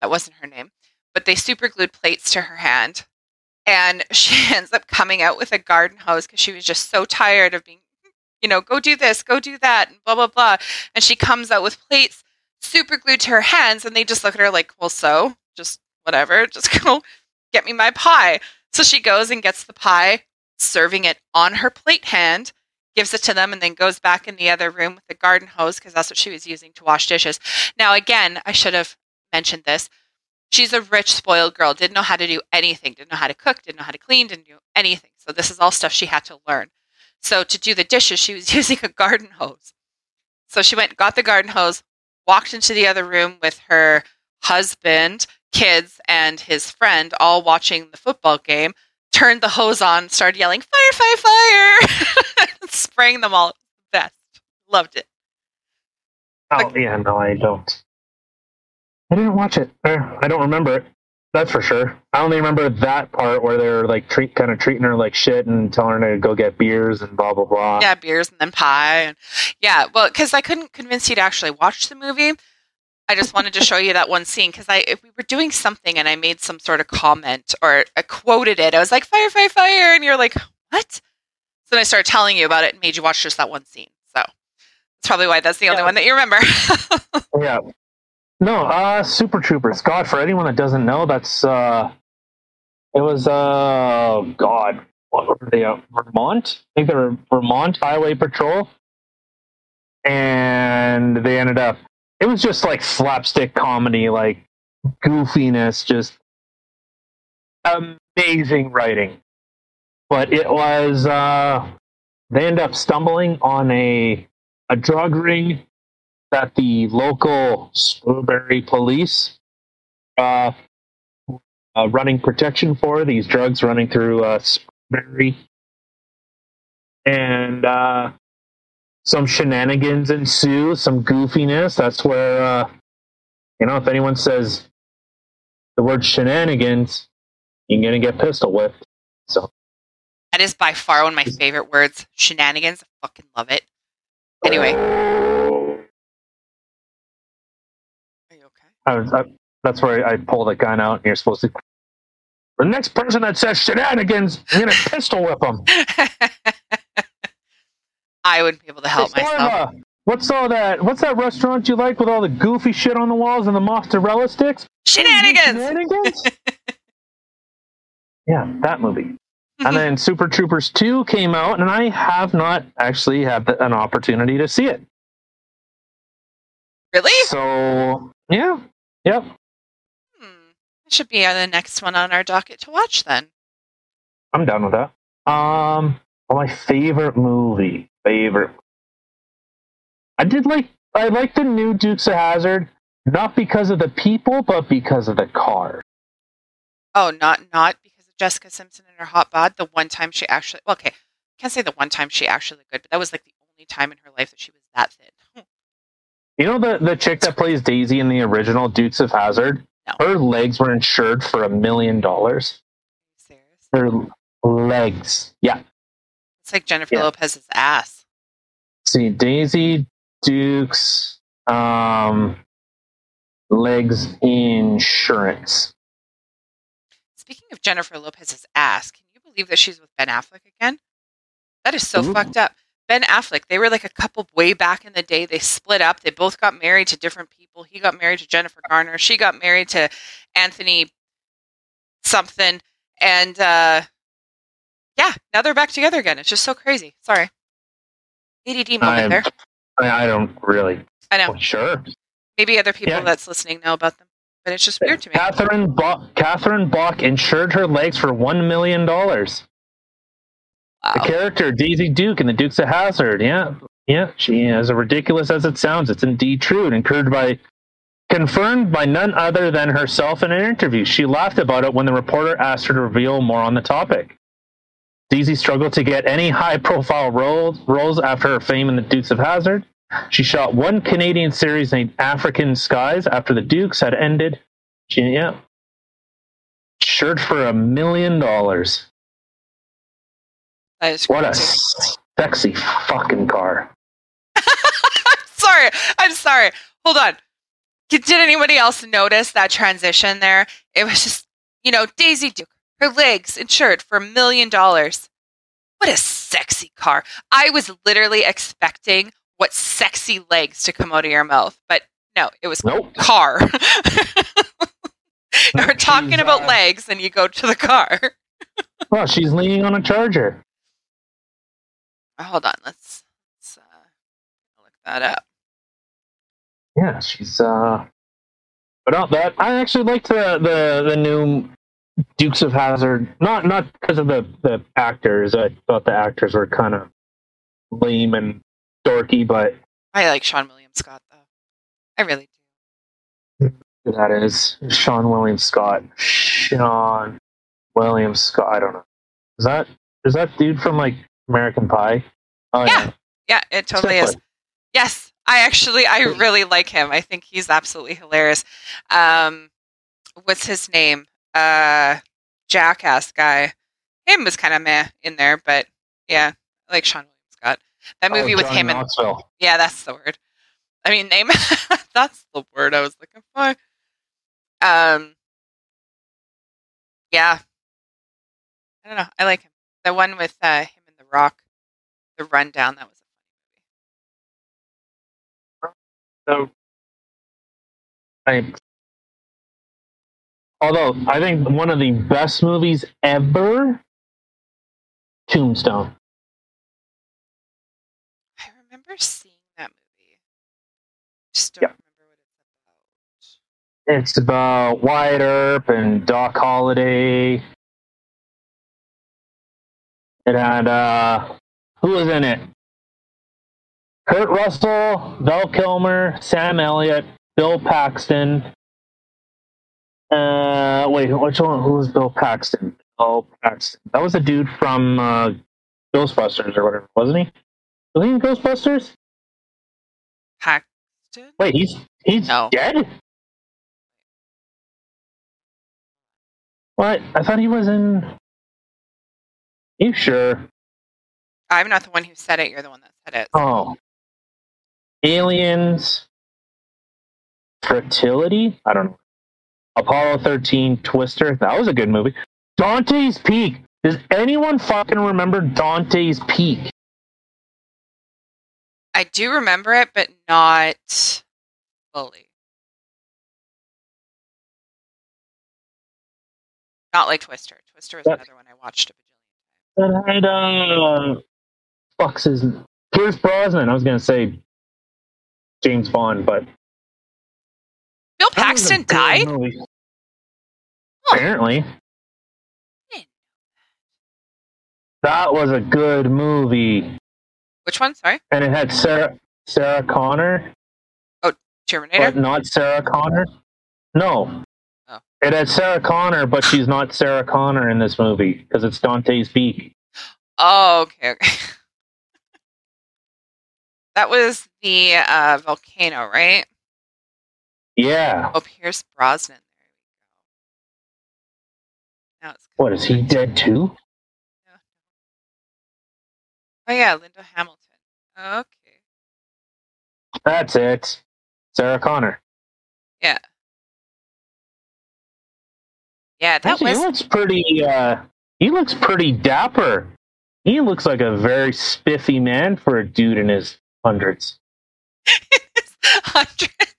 that wasn't her name. But they super glued plates to her hand, and she ends up coming out with a garden hose because she was just so tired of being you know, go do this, go do that, and blah, blah, blah. And she comes out with plates super glued to her hands, and they just look at her like, well, so, just whatever, just go get me my pie. So she goes and gets the pie, serving it on her plate hand, gives it to them, and then goes back in the other room with the garden hose because that's what she was using to wash dishes. Now, again, I should have mentioned this. She's a rich, spoiled girl, didn't know how to do anything, didn't know how to cook, didn't know how to clean, didn't do anything. So this is all stuff she had to learn. So to do the dishes, she was using a garden hose. So she went, got the garden hose, walked into the other room with her husband, kids, and his friend, all watching the football game. Turned the hose on, started yelling, "Fire! Fire! Fire!" spraying them all. Best, loved it. Oh yeah, no, I don't. I didn't watch it. I don't remember it. That's for sure. I only remember that part where they're like treat, kind of treating her like shit and telling her to go get beers and blah blah blah. yeah, beers and then pie. And yeah, well, because I couldn't convince you to actually watch the movie. I just wanted to show you that one scene because I, if we were doing something and I made some sort of comment or I quoted it, I was like, "Fire, fire, fire!" and you're like, "What?" So then I started telling you about it and made you watch just that one scene. So that's probably why that's the only Yeah. one that you remember. Yeah. No, uh, Super Troopers. God, for anyone that doesn't know, that's uh, it was uh, God, what were they? Uh, Vermont. I think they were Vermont Highway Patrol, and they ended up. It was just like slapstick comedy, like goofiness, just amazing writing. But it was uh, they end up stumbling on a a drug ring that the local Spurbury police uh, uh, running protection for these drugs running through uh, Spurbury, and uh, some shenanigans ensue, some goofiness. That's where uh, you know if anyone says the word shenanigans, you're gonna get pistol whipped. So That is by far one of my favorite words. Shenanigans. I fucking love it. Anyway, I was, I, that's where I pull the gun out, and you're supposed to. The next person that says shenanigans, I'm gonna pistol whip them. I wouldn't be able to help Hey, myself. What's all that? What's that restaurant you like with all the goofy shit on the walls and the mozzarella sticks? Shenanigans. Shenanigans? yeah, that movie. And then Super Troopers 2 came out, and I have not actually had the, an opportunity to see it. really? So, yeah. Yep. Hmm. That should be the next one on our docket to watch then. I'm done with that. Um, well, my favorite movie. Favorite. I did like. I like the new Dukes of Hazzard, not because of the people, but because of the car. Oh, not not because of Jessica Simpson and her hot bod. The one time she actually, well, okay, I can't say the one time she actually looked good, but that was like the only time in her life that she was that thin. You know the the chick that plays Daisy in the original Dukes of Hazzard. No. Her legs were insured for a million dollars. Serious? Her legs. Yeah. It's like Jennifer Yeah. Lopez's ass. See, Daisy Dukes, um, legs insurance. Speaking of Jennifer Lopez's ass, can you believe that she's with Ben Affleck again? That is so Ooh. fucked up. Ben Affleck, they were like a couple way back in the day. They split up. They both got married to different people. He got married to Jennifer Garner. She got married to Anthony something. And uh, yeah, now they're back together again. It's just so crazy. Sorry. ADD moment I'm- there. I, I don't really. I know. Sure. Maybe other people Yeah. that's listening know about them, but it's just weird to me. Catherine Bach, Catherine Bach insured her legs for one million dollars. The character Daisy Duke in the Dukes of Hazzard. Yeah, yeah. She, as ridiculous as it sounds, it's indeed true. And encouraged by, confirmed by none other than herself in an interview. She laughed about it when the reporter asked her to reveal more on the topic. Daisy struggled to get any high-profile roles, roles after her fame in the Dukes of Hazzard. She shot one Canadian series named African Skies after the Dukes had ended. She, yeah, shirt for a million dollars. That is What a sexy fucking car. I'm sorry. I'm sorry. Hold on. Did did anybody else notice that transition there? It was just, you know, Daisy Duke, her legs insured for a million dollars. What a sexy car. I was literally expecting what sexy legs to come out of your mouth, but no, it was Nope. car. We're talking about uh, legs, and you go to the car. Well, she's leaning on a charger. Hold on, let's, let's uh, look that up. Yeah, she's uh but not that I actually liked the the, the new Dukes of Hazzard. Not not because of the, the actors. I thought the actors were kind of lame and dorky, but I like Seann William Scott though. I really do. that is Seann William Scott. Seann William Scott. I don't know. Is that is that dude from like American Pie? Oh Yeah. Yeah, it totally is. Yes, I actually I really like him. I think he's absolutely hilarious. Um, what's his name? Uh, Jackass guy. Him was kind of meh in there, but yeah, I like Seann William Scott. That movie Oh, with him and yeah, that's the word. I mean, name. that's the word I was looking for. Um. Yeah. I don't know. I like him. The one with uh, him and The Rock, the rundown. That was a So Thanks. Although I think one of the best movies ever, Tombstone. I remember seeing that movie. Just don't Yeah. remember what it's about. It's about Wyatt Earp and Doc Holliday. It had uh, who was in it? Kurt Russell, Val Kilmer, Sam Elliott, Bill Paxton. Uh, wait, which one? Who was Bill Paxton? Bill Paxton. That was a dude from uh, Ghostbusters or whatever, wasn't he? Was he in Ghostbusters? Paxton? Wait, he's he's No. dead. What? I thought he was in. You sure? I'm not the one who said it. You're the one that said it. Oh, aliens, Frailty. I don't know. Apollo thirteen, Twister. That was a good movie. Dante's Peak. Does anyone fucking remember Dante's Peak? I do remember it, but not fully. Not like Twister. Twister is another one I watched a. That had uh, fuck's his Pierce Brosnan. I was gonna say James Bond, but Bill that was a Paxton died? movie. Apparently, that was a good movie, Which one? Sorry. and it had Sarah Sarah Connor, Oh, Terminator? but not Sarah Connor. No. It had Sarah Connor, but she's not Sarah Connor in this movie because it's Dante's Peak. Oh, okay, okay. that was the uh, volcano, right? Yeah. Oh, Pierce Brosnan. There we go. Now it's What is he dead too? Oh yeah, Linda Hamilton. Okay. That's it. Sarah Connor. Yeah. Yeah, that Actually, was he looks pretty. Uh, he looks pretty dapper. He looks like a very spiffy man for a dude in his hundreds. hundreds.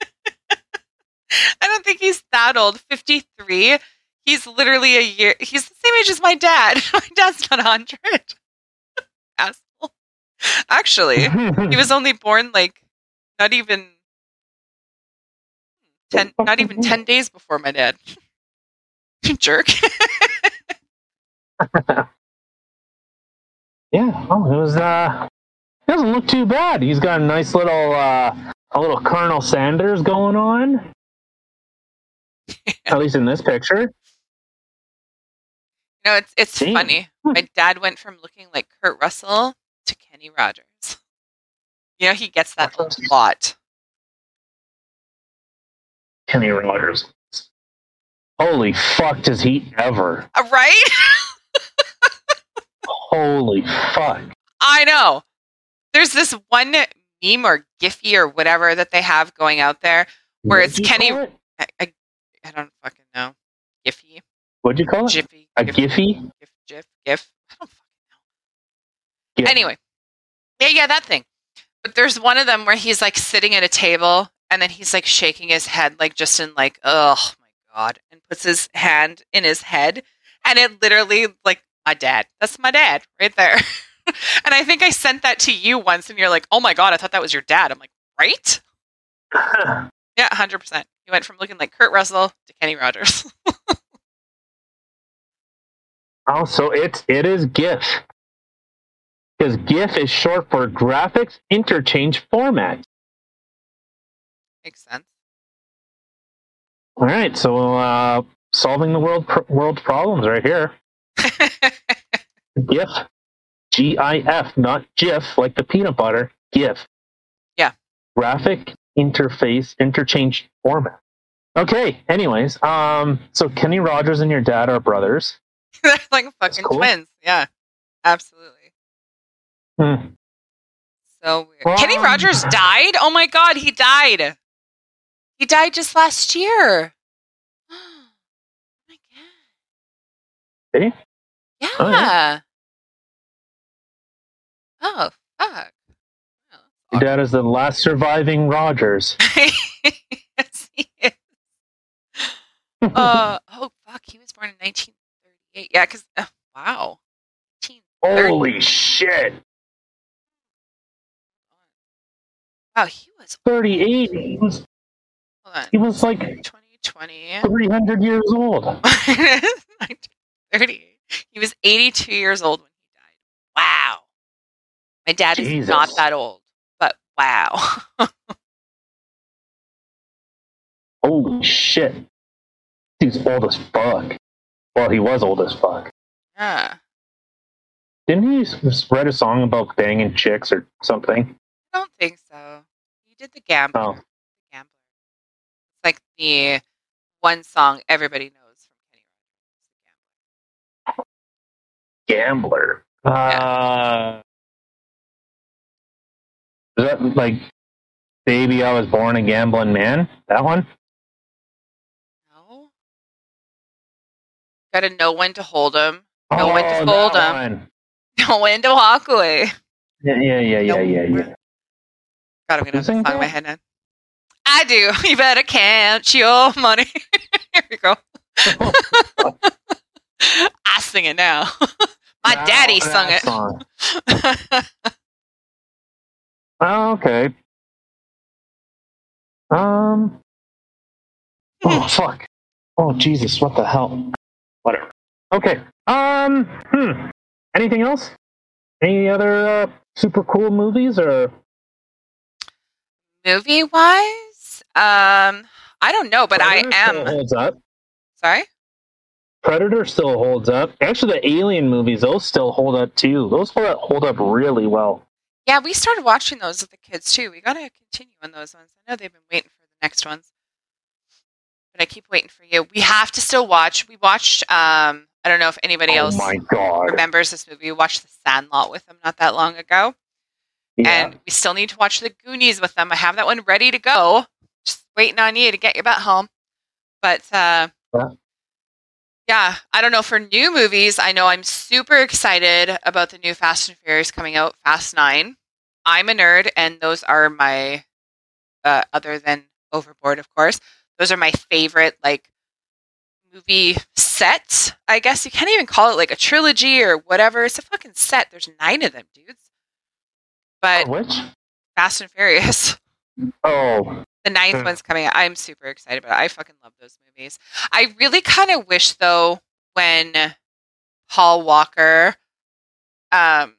I don't think he's that old. Fifty three. He's literally a year. He's the same age as my dad. my dad's not hundred. Asshole. Actually, he was only born like not even ten. Not even ten days before my dad. Jerk. Yeah, oh, it was. Uh, he doesn't look too bad. He's got a nice little, uh, a little Colonel Sanders going on. At least in this picture. No, it's it's Damn. funny. My dad went from looking like Kurt Russell to Kenny Rogers. You know, he gets that a lot. Kenny Rogers. Holy fuck! Does he ever? Uh, right? Holy fuck! I know. There's this one meme or Giphy or whatever that they have going out there. Where it's What'd you Kenny- it? I, I, I don't fucking know. Giphy, What'd you call it? Jiffy, A Gif, Giphy? Gif, Gif, Gif. I don't fucking know. Anyway, yeah, yeah, that thing. But there's one of them where he's like sitting at a table and then he's like shaking his head, like just in like, oh god, and puts his hand in his head, and it literally like my dad. That's my dad right there. and I think I sent that to you once, and you're like, oh my god, I thought that was your dad. I'm like, right? Yeah, hundred percent. He went from looking like Kurt Russell to Kenny Rogers. oh, so it's it is GIF because GIF is short for Graphics Interchange Format. Makes sense. All right, so uh, solving the world pr- world's problems right here. GIF, G I F, not GIF like the peanut butter. GIF. Yeah. Graphic Interface Interchange Format. Okay. Anyways, um, so Kenny Rogers and your dad are brothers. They're like fucking cool. twins. Yeah, absolutely. Hmm. So weird. Well, Kenny Rogers died? Oh my god, he died. He died just last year. Oh my god. Did he? Yeah. Oh, yeah. Oh, fuck. Your dad is the last surviving Rogers. yes, he uh oh fuck, he was born in 1938. Yeah, because uh, wow, 1930. Holy shit! Wow, he was. 38. He was, Hold on. He was like 2020. 300 years old. 38. He was 82 years old when he died. Wow. My dad is not that old, but wow. Holy shit. He's old as fuck. Well, he was old as fuck. yeah. Didn't he write a song about banging chicks or something? I don't think so. He did the gambler. Oh. The gambler. It's like the one song everybody knows from Kenny Gambler. Uh, is that like Baby I Was Born a Gambling Man? That one? No. Gotta know when to hold him, Know when to Oh, fold one. know when to walk away. Yeah, yeah, yeah, yeah, yeah, yeah. God, I'm gonna have song in my head now. I do. You better count your money. Here we go. I sing it now. My daddy sung it. Oh, okay. Um. Oh fuck. Oh Jesus! What the hell? Whatever. Okay. Um. Hmm. Anything else? Any other uh, super cool movies or? Movie wise, um, I don't know, but I Predator still am. holds up. Sorry. Predator still holds up. Actually, the Alien movies those still hold up too. Those hold up, hold up really well. Yeah, we started watching those with the kids too. We gotta continue on those ones. I know they've been waiting for the next ones, but I keep waiting for you. We have to still watch. We watched. Um, I don't know if anybody oh else my god! remembers this movie. We watched The Sandlot with them not that long ago, Yeah. and we still need to watch The Goonies with them. I have that one ready to go. Just waiting on you to get your butt home. But uh, Yeah. yeah, I don't know. For new movies, I know I'm super excited about the new Fast and Furious coming out, Fast Nine. I'm a nerd, and those are my, uh, other than Overboard, of course, those are my favorite like movie sets. I guess you can't even call it like a trilogy or whatever. It's a fucking set. There's nine of them, dudes. But Which? Fast and Furious. Oh, The ninth Hmm. one's coming out. I'm super excited about it. I fucking love those movies. I really kind of wish though when Paul Walker um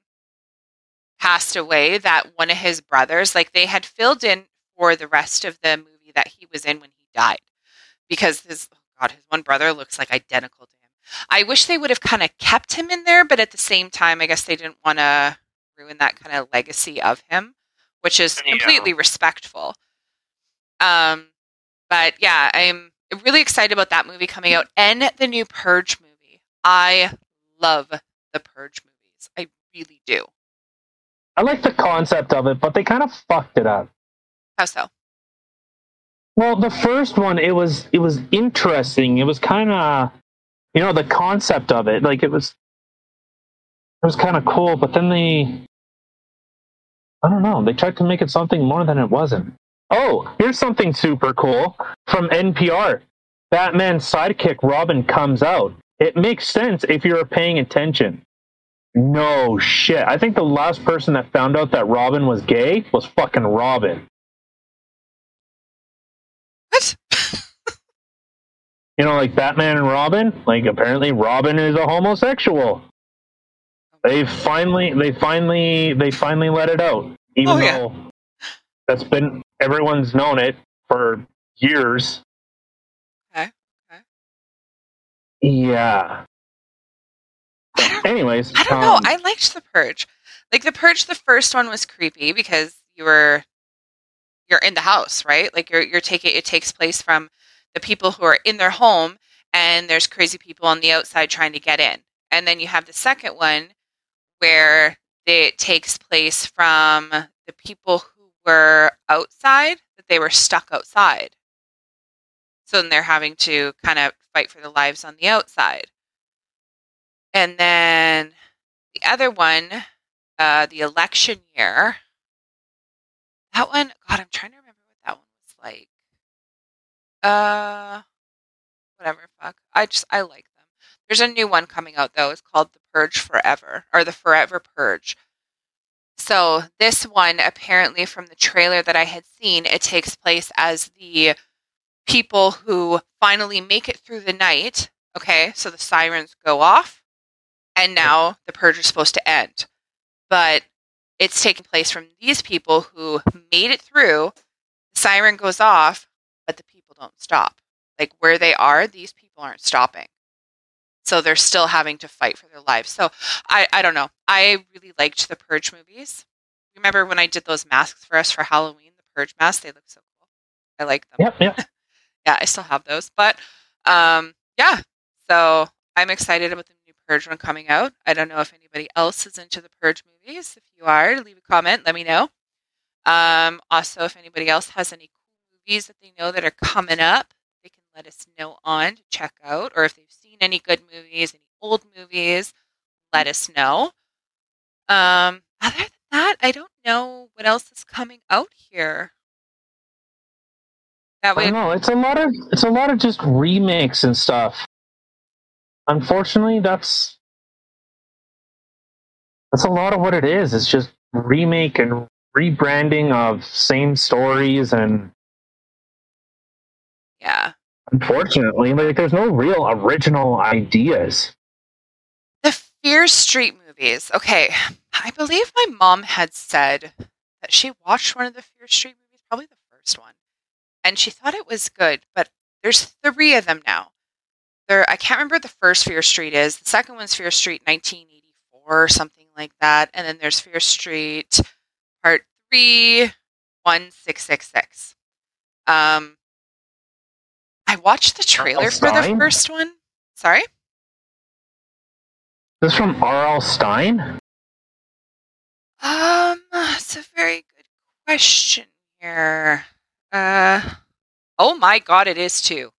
passed away that one of his brothers like they had filled in for the rest of the movie that he was in when he died because his oh god his one brother looks like identical to him. I wish they would have kind of kept him in there but at the same time I guess they didn't want to ruin that kind of legacy of him which is Yeah. completely respectful. Um, but yeah, I'm really excited about that movie coming out and the new Purge movie. I love the Purge movies. I really do. I like the concept of it, but they kind of fucked it up. How so? Well, the first one, it was it was interesting. It was kind of, you know, the concept of it, like it was, it was kind of cool. But then they, I don't know, they tried to make it something more than it wasn't. Oh, here's something super cool from NPR. Batman's sidekick Robin comes out. It makes sense if you're paying attention. No shit. I think the last person that found out that Robin was gay was fucking Robin. What? you know, like Batman and Robin, like apparently Robin is a homosexual. They finally, they finally, they finally let it out, even Oh, yeah. though that's been everyone's known it for years. Okay, okay. Yeah. I Anyways, I don't know. um, I liked the Purge. Like the Purge, the first one was creepy because you were you're in the house, right? Like you're you're taking it takes place from the people who are in their home, and there's crazy people on the outside trying to get in. And then you have the second one where it takes place from the people who were outside that they were stuck outside. So then they're having to kind of fight for their lives on the outside. And then the other one, uh, the election year. That one, God, I'm trying to remember what that one was like. Uh, whatever. Fuck. I just I like them. There's a new one coming out though. It's called The Purge Forever or The Forever Purge. So this one apparently from the trailer that I had seen, it takes place as the people who finally make it through the night. Okay, so the sirens go off, and now the purge is supposed to end. But it's taking place from these people who made it through. The siren goes off, but the people don't stop. Like where they are, these people aren't stopping. So they're still having to fight for their lives. So I, I don't know. I really liked the Purge movies. Remember when I did those masks for us for Halloween, the Purge masks? They look so cool. I like them. Yep, yep. yeah, I still have those. But um, yeah, so I'm excited about the new Purge one coming out. I don't know if anybody else is into the Purge movies. If you are, leave a comment. Let me know. Um, also, if anybody else has any cool movies that they know that are coming up, let us know on to check out. Or if they've seen any good movies, any old movies, let us know. Um, other than that, I don't know what else is coming out here. That I way, don't know. It's a lot of it's a lot of just remakes and stuff. Unfortunately, that's that's a lot of what it is. It's just remake and rebranding of same stories and yeah. Unfortunately, like there's no real original ideas. The Fear Street movies. Okay, I believe my mom had said that she watched one of the Fear Street movies, probably the first one, and she thought it was good. But there's three of them now. There, I can't remember what the first Fear Street is. The second one's Fear Street 1984 or something like that, and then there's Fear Street Part Three, One Six Six Six. Um, I watched the trailer for the first one. Sorry. This is from R.L. Stine. Um, it's a very good question here. Uh, oh my god, it is too.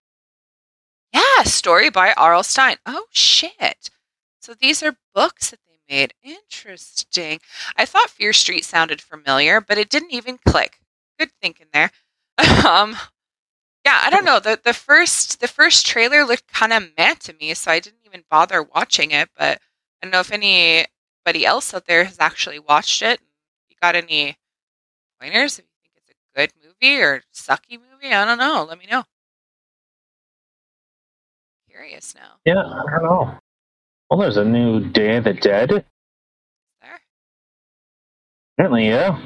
Yeah, story by R.L. Stine. Oh shit. So these are books that they made. Interesting. I thought Fear Street sounded familiar, but it didn't even click. Good thinking there. um, yeah, I don't know. the the first The first trailer looked kind of meh to me, so I didn't even bother watching it. But I don't know if anybody else out there has actually watched it. You got any pointers? If you think it's a good movie or sucky movie, I don't know. Let me know. Curious now. Yeah, I don't know. Well, there's a new Day of the Dead. There. Apparently, yeah.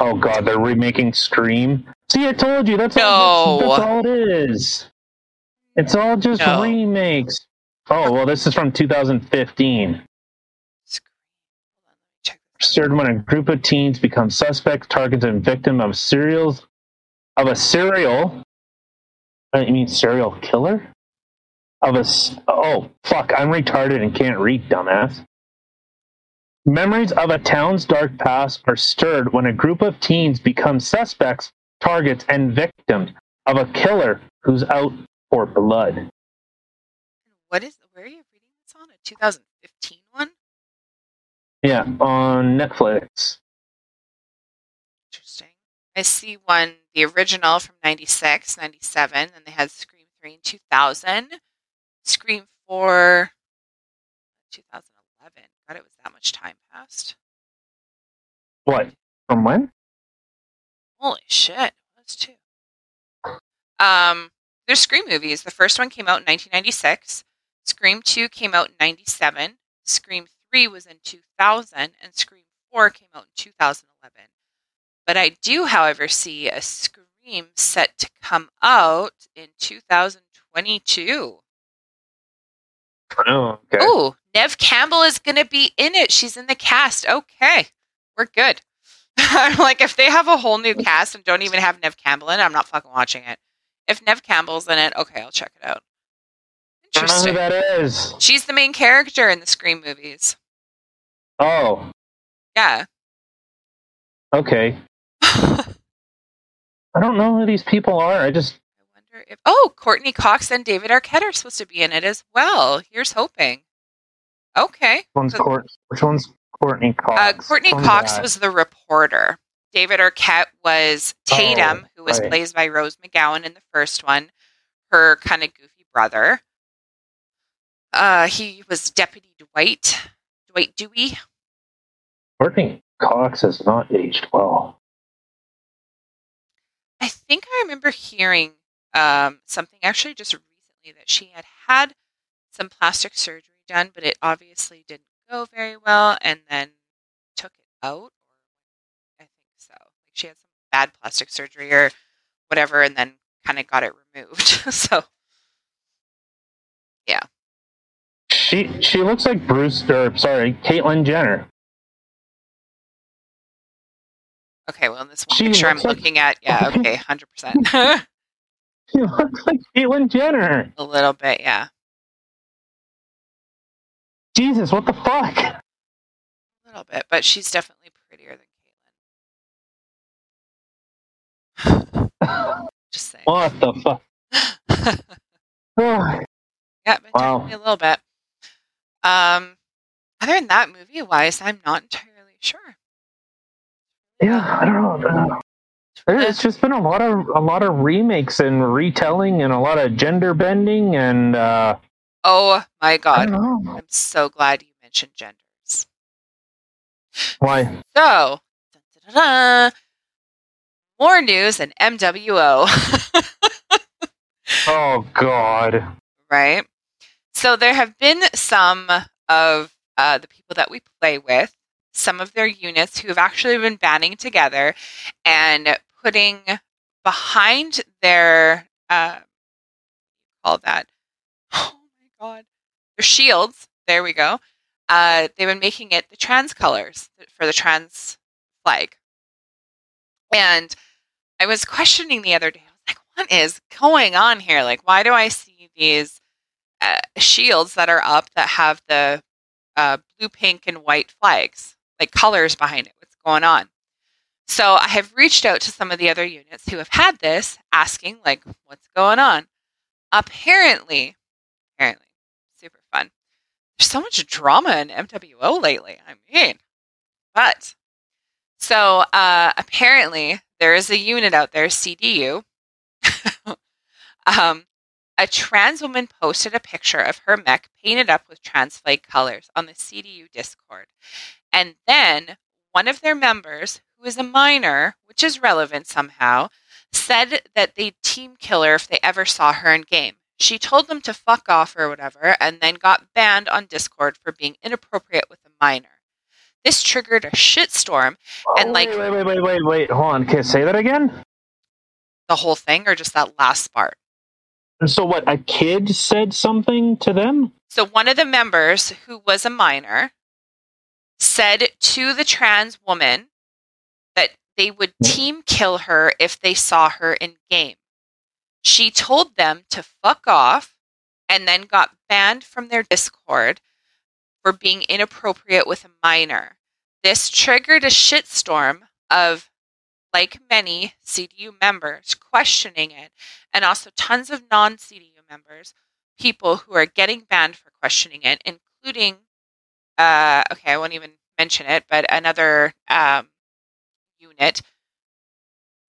Oh god, they're remaking Scream. See, I told you that's all. That's, that's all it is. It's all just No. remakes. Oh well, this is from 2015. Scream. Hold on, let me check this. Stirred when a group of teens become suspects, targets, and victim of serials of a serial. Uh, you mean serial killer? Of a oh fuck! I'm retarded and can't read, dumbass. Memories of a town's dark past are stirred when a group of teens become suspects, targets, and victims of a killer who's out for blood. What is? Where are you reading this on? A 2015 one? Yeah, on Netflix. Interesting. I see one, the original from 96, 97, and they had Scream 3 in 2000, Scream 4 2011. God, it was that much time passed. What? From when? Holy shit. That's two. Um, there's Scream movies. The first one came out in 1996. Scream 2 came out in 97. Scream 3 was in 2000. And Scream 4 came out in 2011. But I do, however, see a Scream set to come out in 2022. Oh, okay. Ooh, Neve Campbell is going to be in it. She's in the cast. Okay, we're good. I'm like, if they have a whole new cast and don't even have Neve Campbell in it, I'm not fucking watching it. If Neve Campbell's in it, okay, I'll check it out. I don't know who Interesting. that is. She's the main character in the Scream movies. Oh, Yeah. okay. I don't know who these people are. I just I wonder if. Oh, Courteney Cox and David Arquette are supposed to be in it as well. Here's hoping. Okay. which one's So- Court, which one's Courteney Cox? Uh, Courteney Cox was the reporter. David Arquette was Tatum, Oh, who was right. played by Rose McGowan in the first one, her kind of goofy brother. Uh, he was Deputy Dwight, Dwight Dewey. Courteney Cox has not aged well. I think I remember hearing um, something actually just recently that she had had some plastic surgery done, but it obviously didn't go very well, and then took it out. I think so. Like she had some bad plastic surgery or whatever, and then kind of got it removed. so yeah. She she looks like Bruce or sorry, Caitlyn Jenner. okay, well, in this one She picture I'm like- looking at, yeah, okay, hundred percent, She looks like Caitlyn Jenner. A little bit, yeah, Jesus, what the fuck? a little bit, but she's definitely prettier than Caitlyn. Just saying. What the fuck? Yeah, but Wow. definitely a little bit. Um, other than that, movie wise, I'm not entirely sure. yeah, I don't know. Uh, It's just been a lot of a lot of remakes and retelling and a lot of gender bending and uh, Oh my god, I'm so glad you mentioned genders. why. So, dun, dun, dun, dun. more news and MWO, Oh God. right? So there have been some of uh, the people that we play with, some of their units who have actually been banding together and putting behind their uh, call that oh my god their shields there we go uh, they've been making it the trans colors for the trans flag and i was questioning the other day i was like what is going on here like why do i see these uh, shields that are up that have the uh, blue pink and white flags like colors behind it what's going on so I have reached out to some of the other units who have had this, asking like, "What's going on?" Apparently, apparently. There's so much drama in MWO lately. I mean, but so uh, apparently there is a unit out there, CDU. um, a trans woman posted a picture of her mech painted up with trans flag colors on the CDU Discord, and then one of their members, who is a minor, which is relevant somehow, said that they'd team kill her if they ever saw her in game. She told them to fuck off or whatever, and then got banned on Discord for being inappropriate with a minor. This triggered a shitstorm, And, Oh, like- wait, wait, wait, wait, wait. Hold on. Can I say that again? the whole thing, or just that last part. So what? A kid said something to them? So one of the members, who was a minor, said to the trans woman that they would hmm. team kill her if they saw her in game. She told them to fuck off and then got banned from their Discord for being inappropriate with a minor. This triggered a shitstorm of like many CDU members questioning it and also tons of non-CDU members people who are getting banned for questioning it, including, uh, okay, I won't even mention it, but another um, unit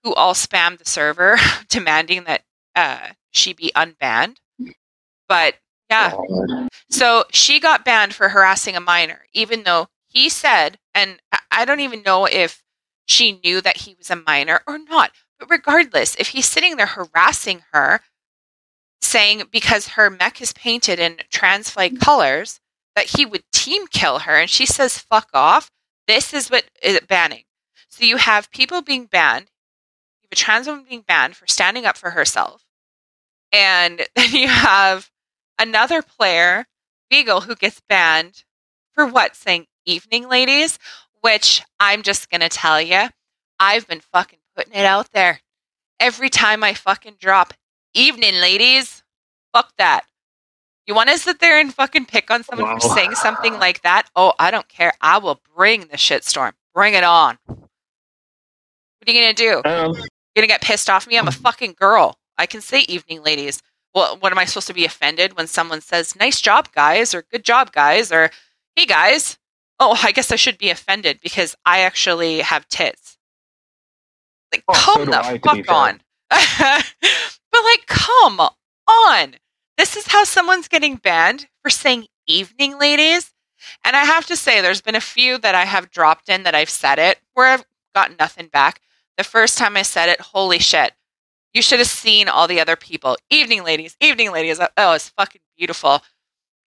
who all spammed the server demanding that uh, she be unbanned. But yeah, so she got banned for harassing a minor, even though he said, and I- don't even know if she knew that he was a minor or not. But regardless, if he's sitting there harassing her, saying because her mech is painted in trans flag colors that he would team kill her, and she says "fuck off," this is what is banning. So you have people being banned. You have a trans woman being banned for standing up for herself, and then you have another player, Beagle, who gets banned for what? Saying evening ladies, which I'm just going to tell you, I've been fucking putting it out there. Every time I fucking drop evening ladies, fuck that. You want to sit there and fucking pick on someone for saying something like that? Oh, I don't care. I will bring the shitstorm. Bring it on. What are you going to do? Um, You're gonna get pissed off me. I'm a fucking girl. I can say evening ladies. Well, what am I supposed to be offended when someone says "nice job, guys" or "good job, guys" or "hey, guys"? Oh, I guess I should be offended because I actually have tits. Like, Oh, come do the I, fuck on. but like, come on. This is how someone's getting banned for saying evening ladies. And I have to say, there's been a few that I have dropped in that I've said it where I've gotten nothing back. The first time I said it, holy shit. You should have seen all the other people. Evening ladies, evening ladies. Oh, oh it's fucking beautiful.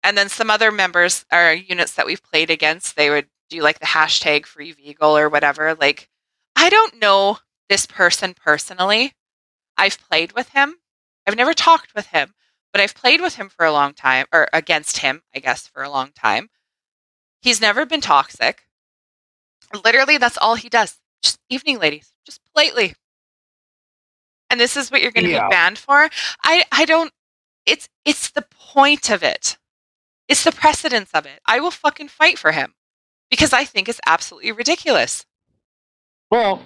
And then some other members or units that we've played against, they would do like the hashtag free Beagle or whatever. Like, I don't know this person personally. I've played with him. I've never talked with him, but I've played with him for a long time, or against him, I guess, for a long time. He's never been toxic. Literally, that's all he does. Just evening ladies, just politely. And this is what you're going to Yeah. be banned for. I I don't. It's it's the point of it. It's the precedence of it. I will fucking fight for him because I think it's absolutely ridiculous. Well,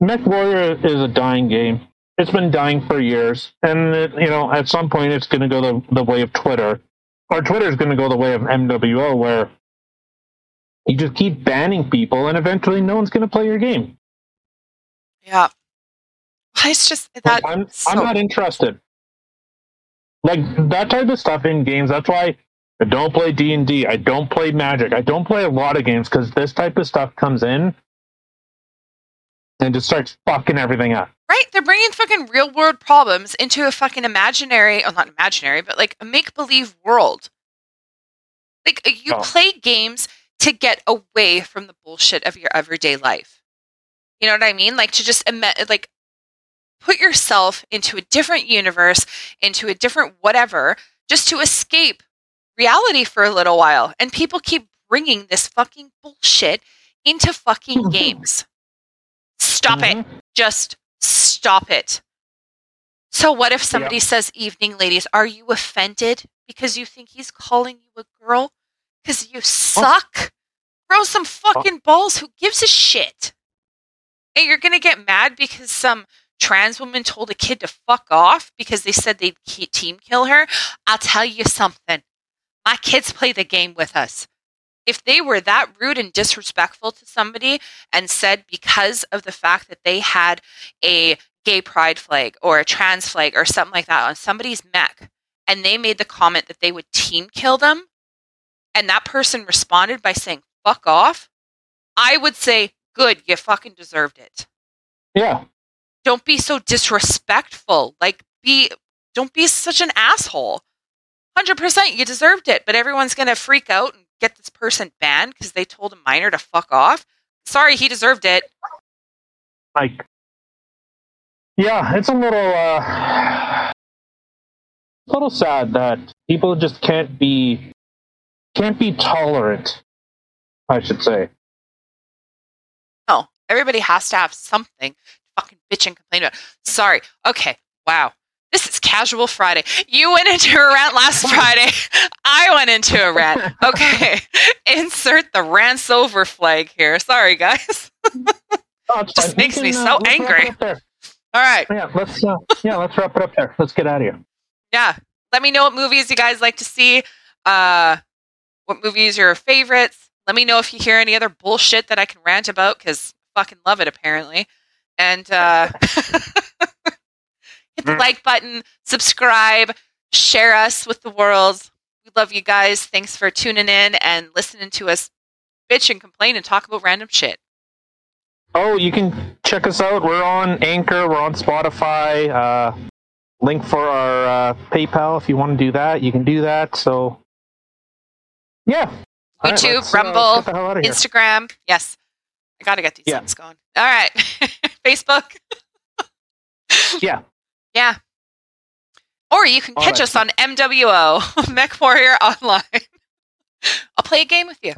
Mech Warrior is a dying game. It's been dying for years, and it, you know, at some point, it's going to go the, the way of Twitter, or Twitter is going to go the way of MWO, where you just keep banning people, and eventually, no one's going to play your game. Yeah. It's just that I'm so- I'm not interested. Like that type of stuff in games. That's why I don't play D and I don't play Magic. I don't play a lot of games because this type of stuff comes in and just starts fucking everything up. Right? They're bringing fucking real world problems into a fucking imaginary, oh, not imaginary, but like a make believe world. Like uh, you Oh. play games to get away from the bullshit of your everyday life. You know what I mean? Like to just ima- like put yourself into a different universe, into a different whatever, just to escape reality for a little while. And people keep bringing this fucking bullshit into fucking games. Stop it Mhm. just stop it. So what if somebody says evening ladies, are you offended because you think he's calling you a girl? Because you suck? Grow some fucking balls. Who gives a shit? And you're gonna get mad because some trans woman told a kid to fuck off because they said they'd team kill her? I'll tell you something. My kids play the game with us. If they were that rude and disrespectful to somebody, and said because of the fact that they had a gay pride flag or a trans flag or something like that on somebody's mech and they made the comment that they would team kill them and that person responded by saying fuck off i would say good you fucking deserved it Yeah. Don't be so disrespectful like be don't be such an asshole 100% you deserved it but everyone's going to freak out and get this person banned because they told a minor to fuck off sorry he deserved it Like, yeah, it's a little, uh, a little sad that people just can't be, can't be tolerant. I should say. No, everybody has to have something fucking bitch and complain about. Sorry. Okay. Wow. This is casual Friday. You went into a rant last Friday. I went into a rant. Okay. Insert the rants over flag here. Sorry, guys. Oh, Just fine. Makes me so it angry. All right. Yeah, let's uh, yeah, let's wrap it up there. Let's get out of here. Yeah. Let me know what movies you guys like to see. Uh, what movies are your favorites. Let me know if you hear any other bullshit that I can rant about because fucking love it apparently. And uh, hit the like button, subscribe, share us with the world. We love you guys. Thanks for tuning in and listening to us bitch and complain and talk about random shit. Oh, you can check us out. We're on Anchor. We're on Spotify. Uh, link for our uh, PayPal if you want to do that. You can do that. So, yeah. YouTube, let's, uh, Rumble, get the hell outta here. Instagram. Yes. I got to get these Yeah. things going. All right. Facebook. Yeah. Yeah. Or you can All catch us on MWO, Mech Warrior Online. I'll play a game with you.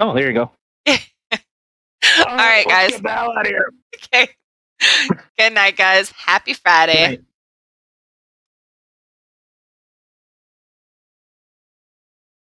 Oh, there you go. All right, guys. Get out of here. Okay. Good night, guys. Happy Friday.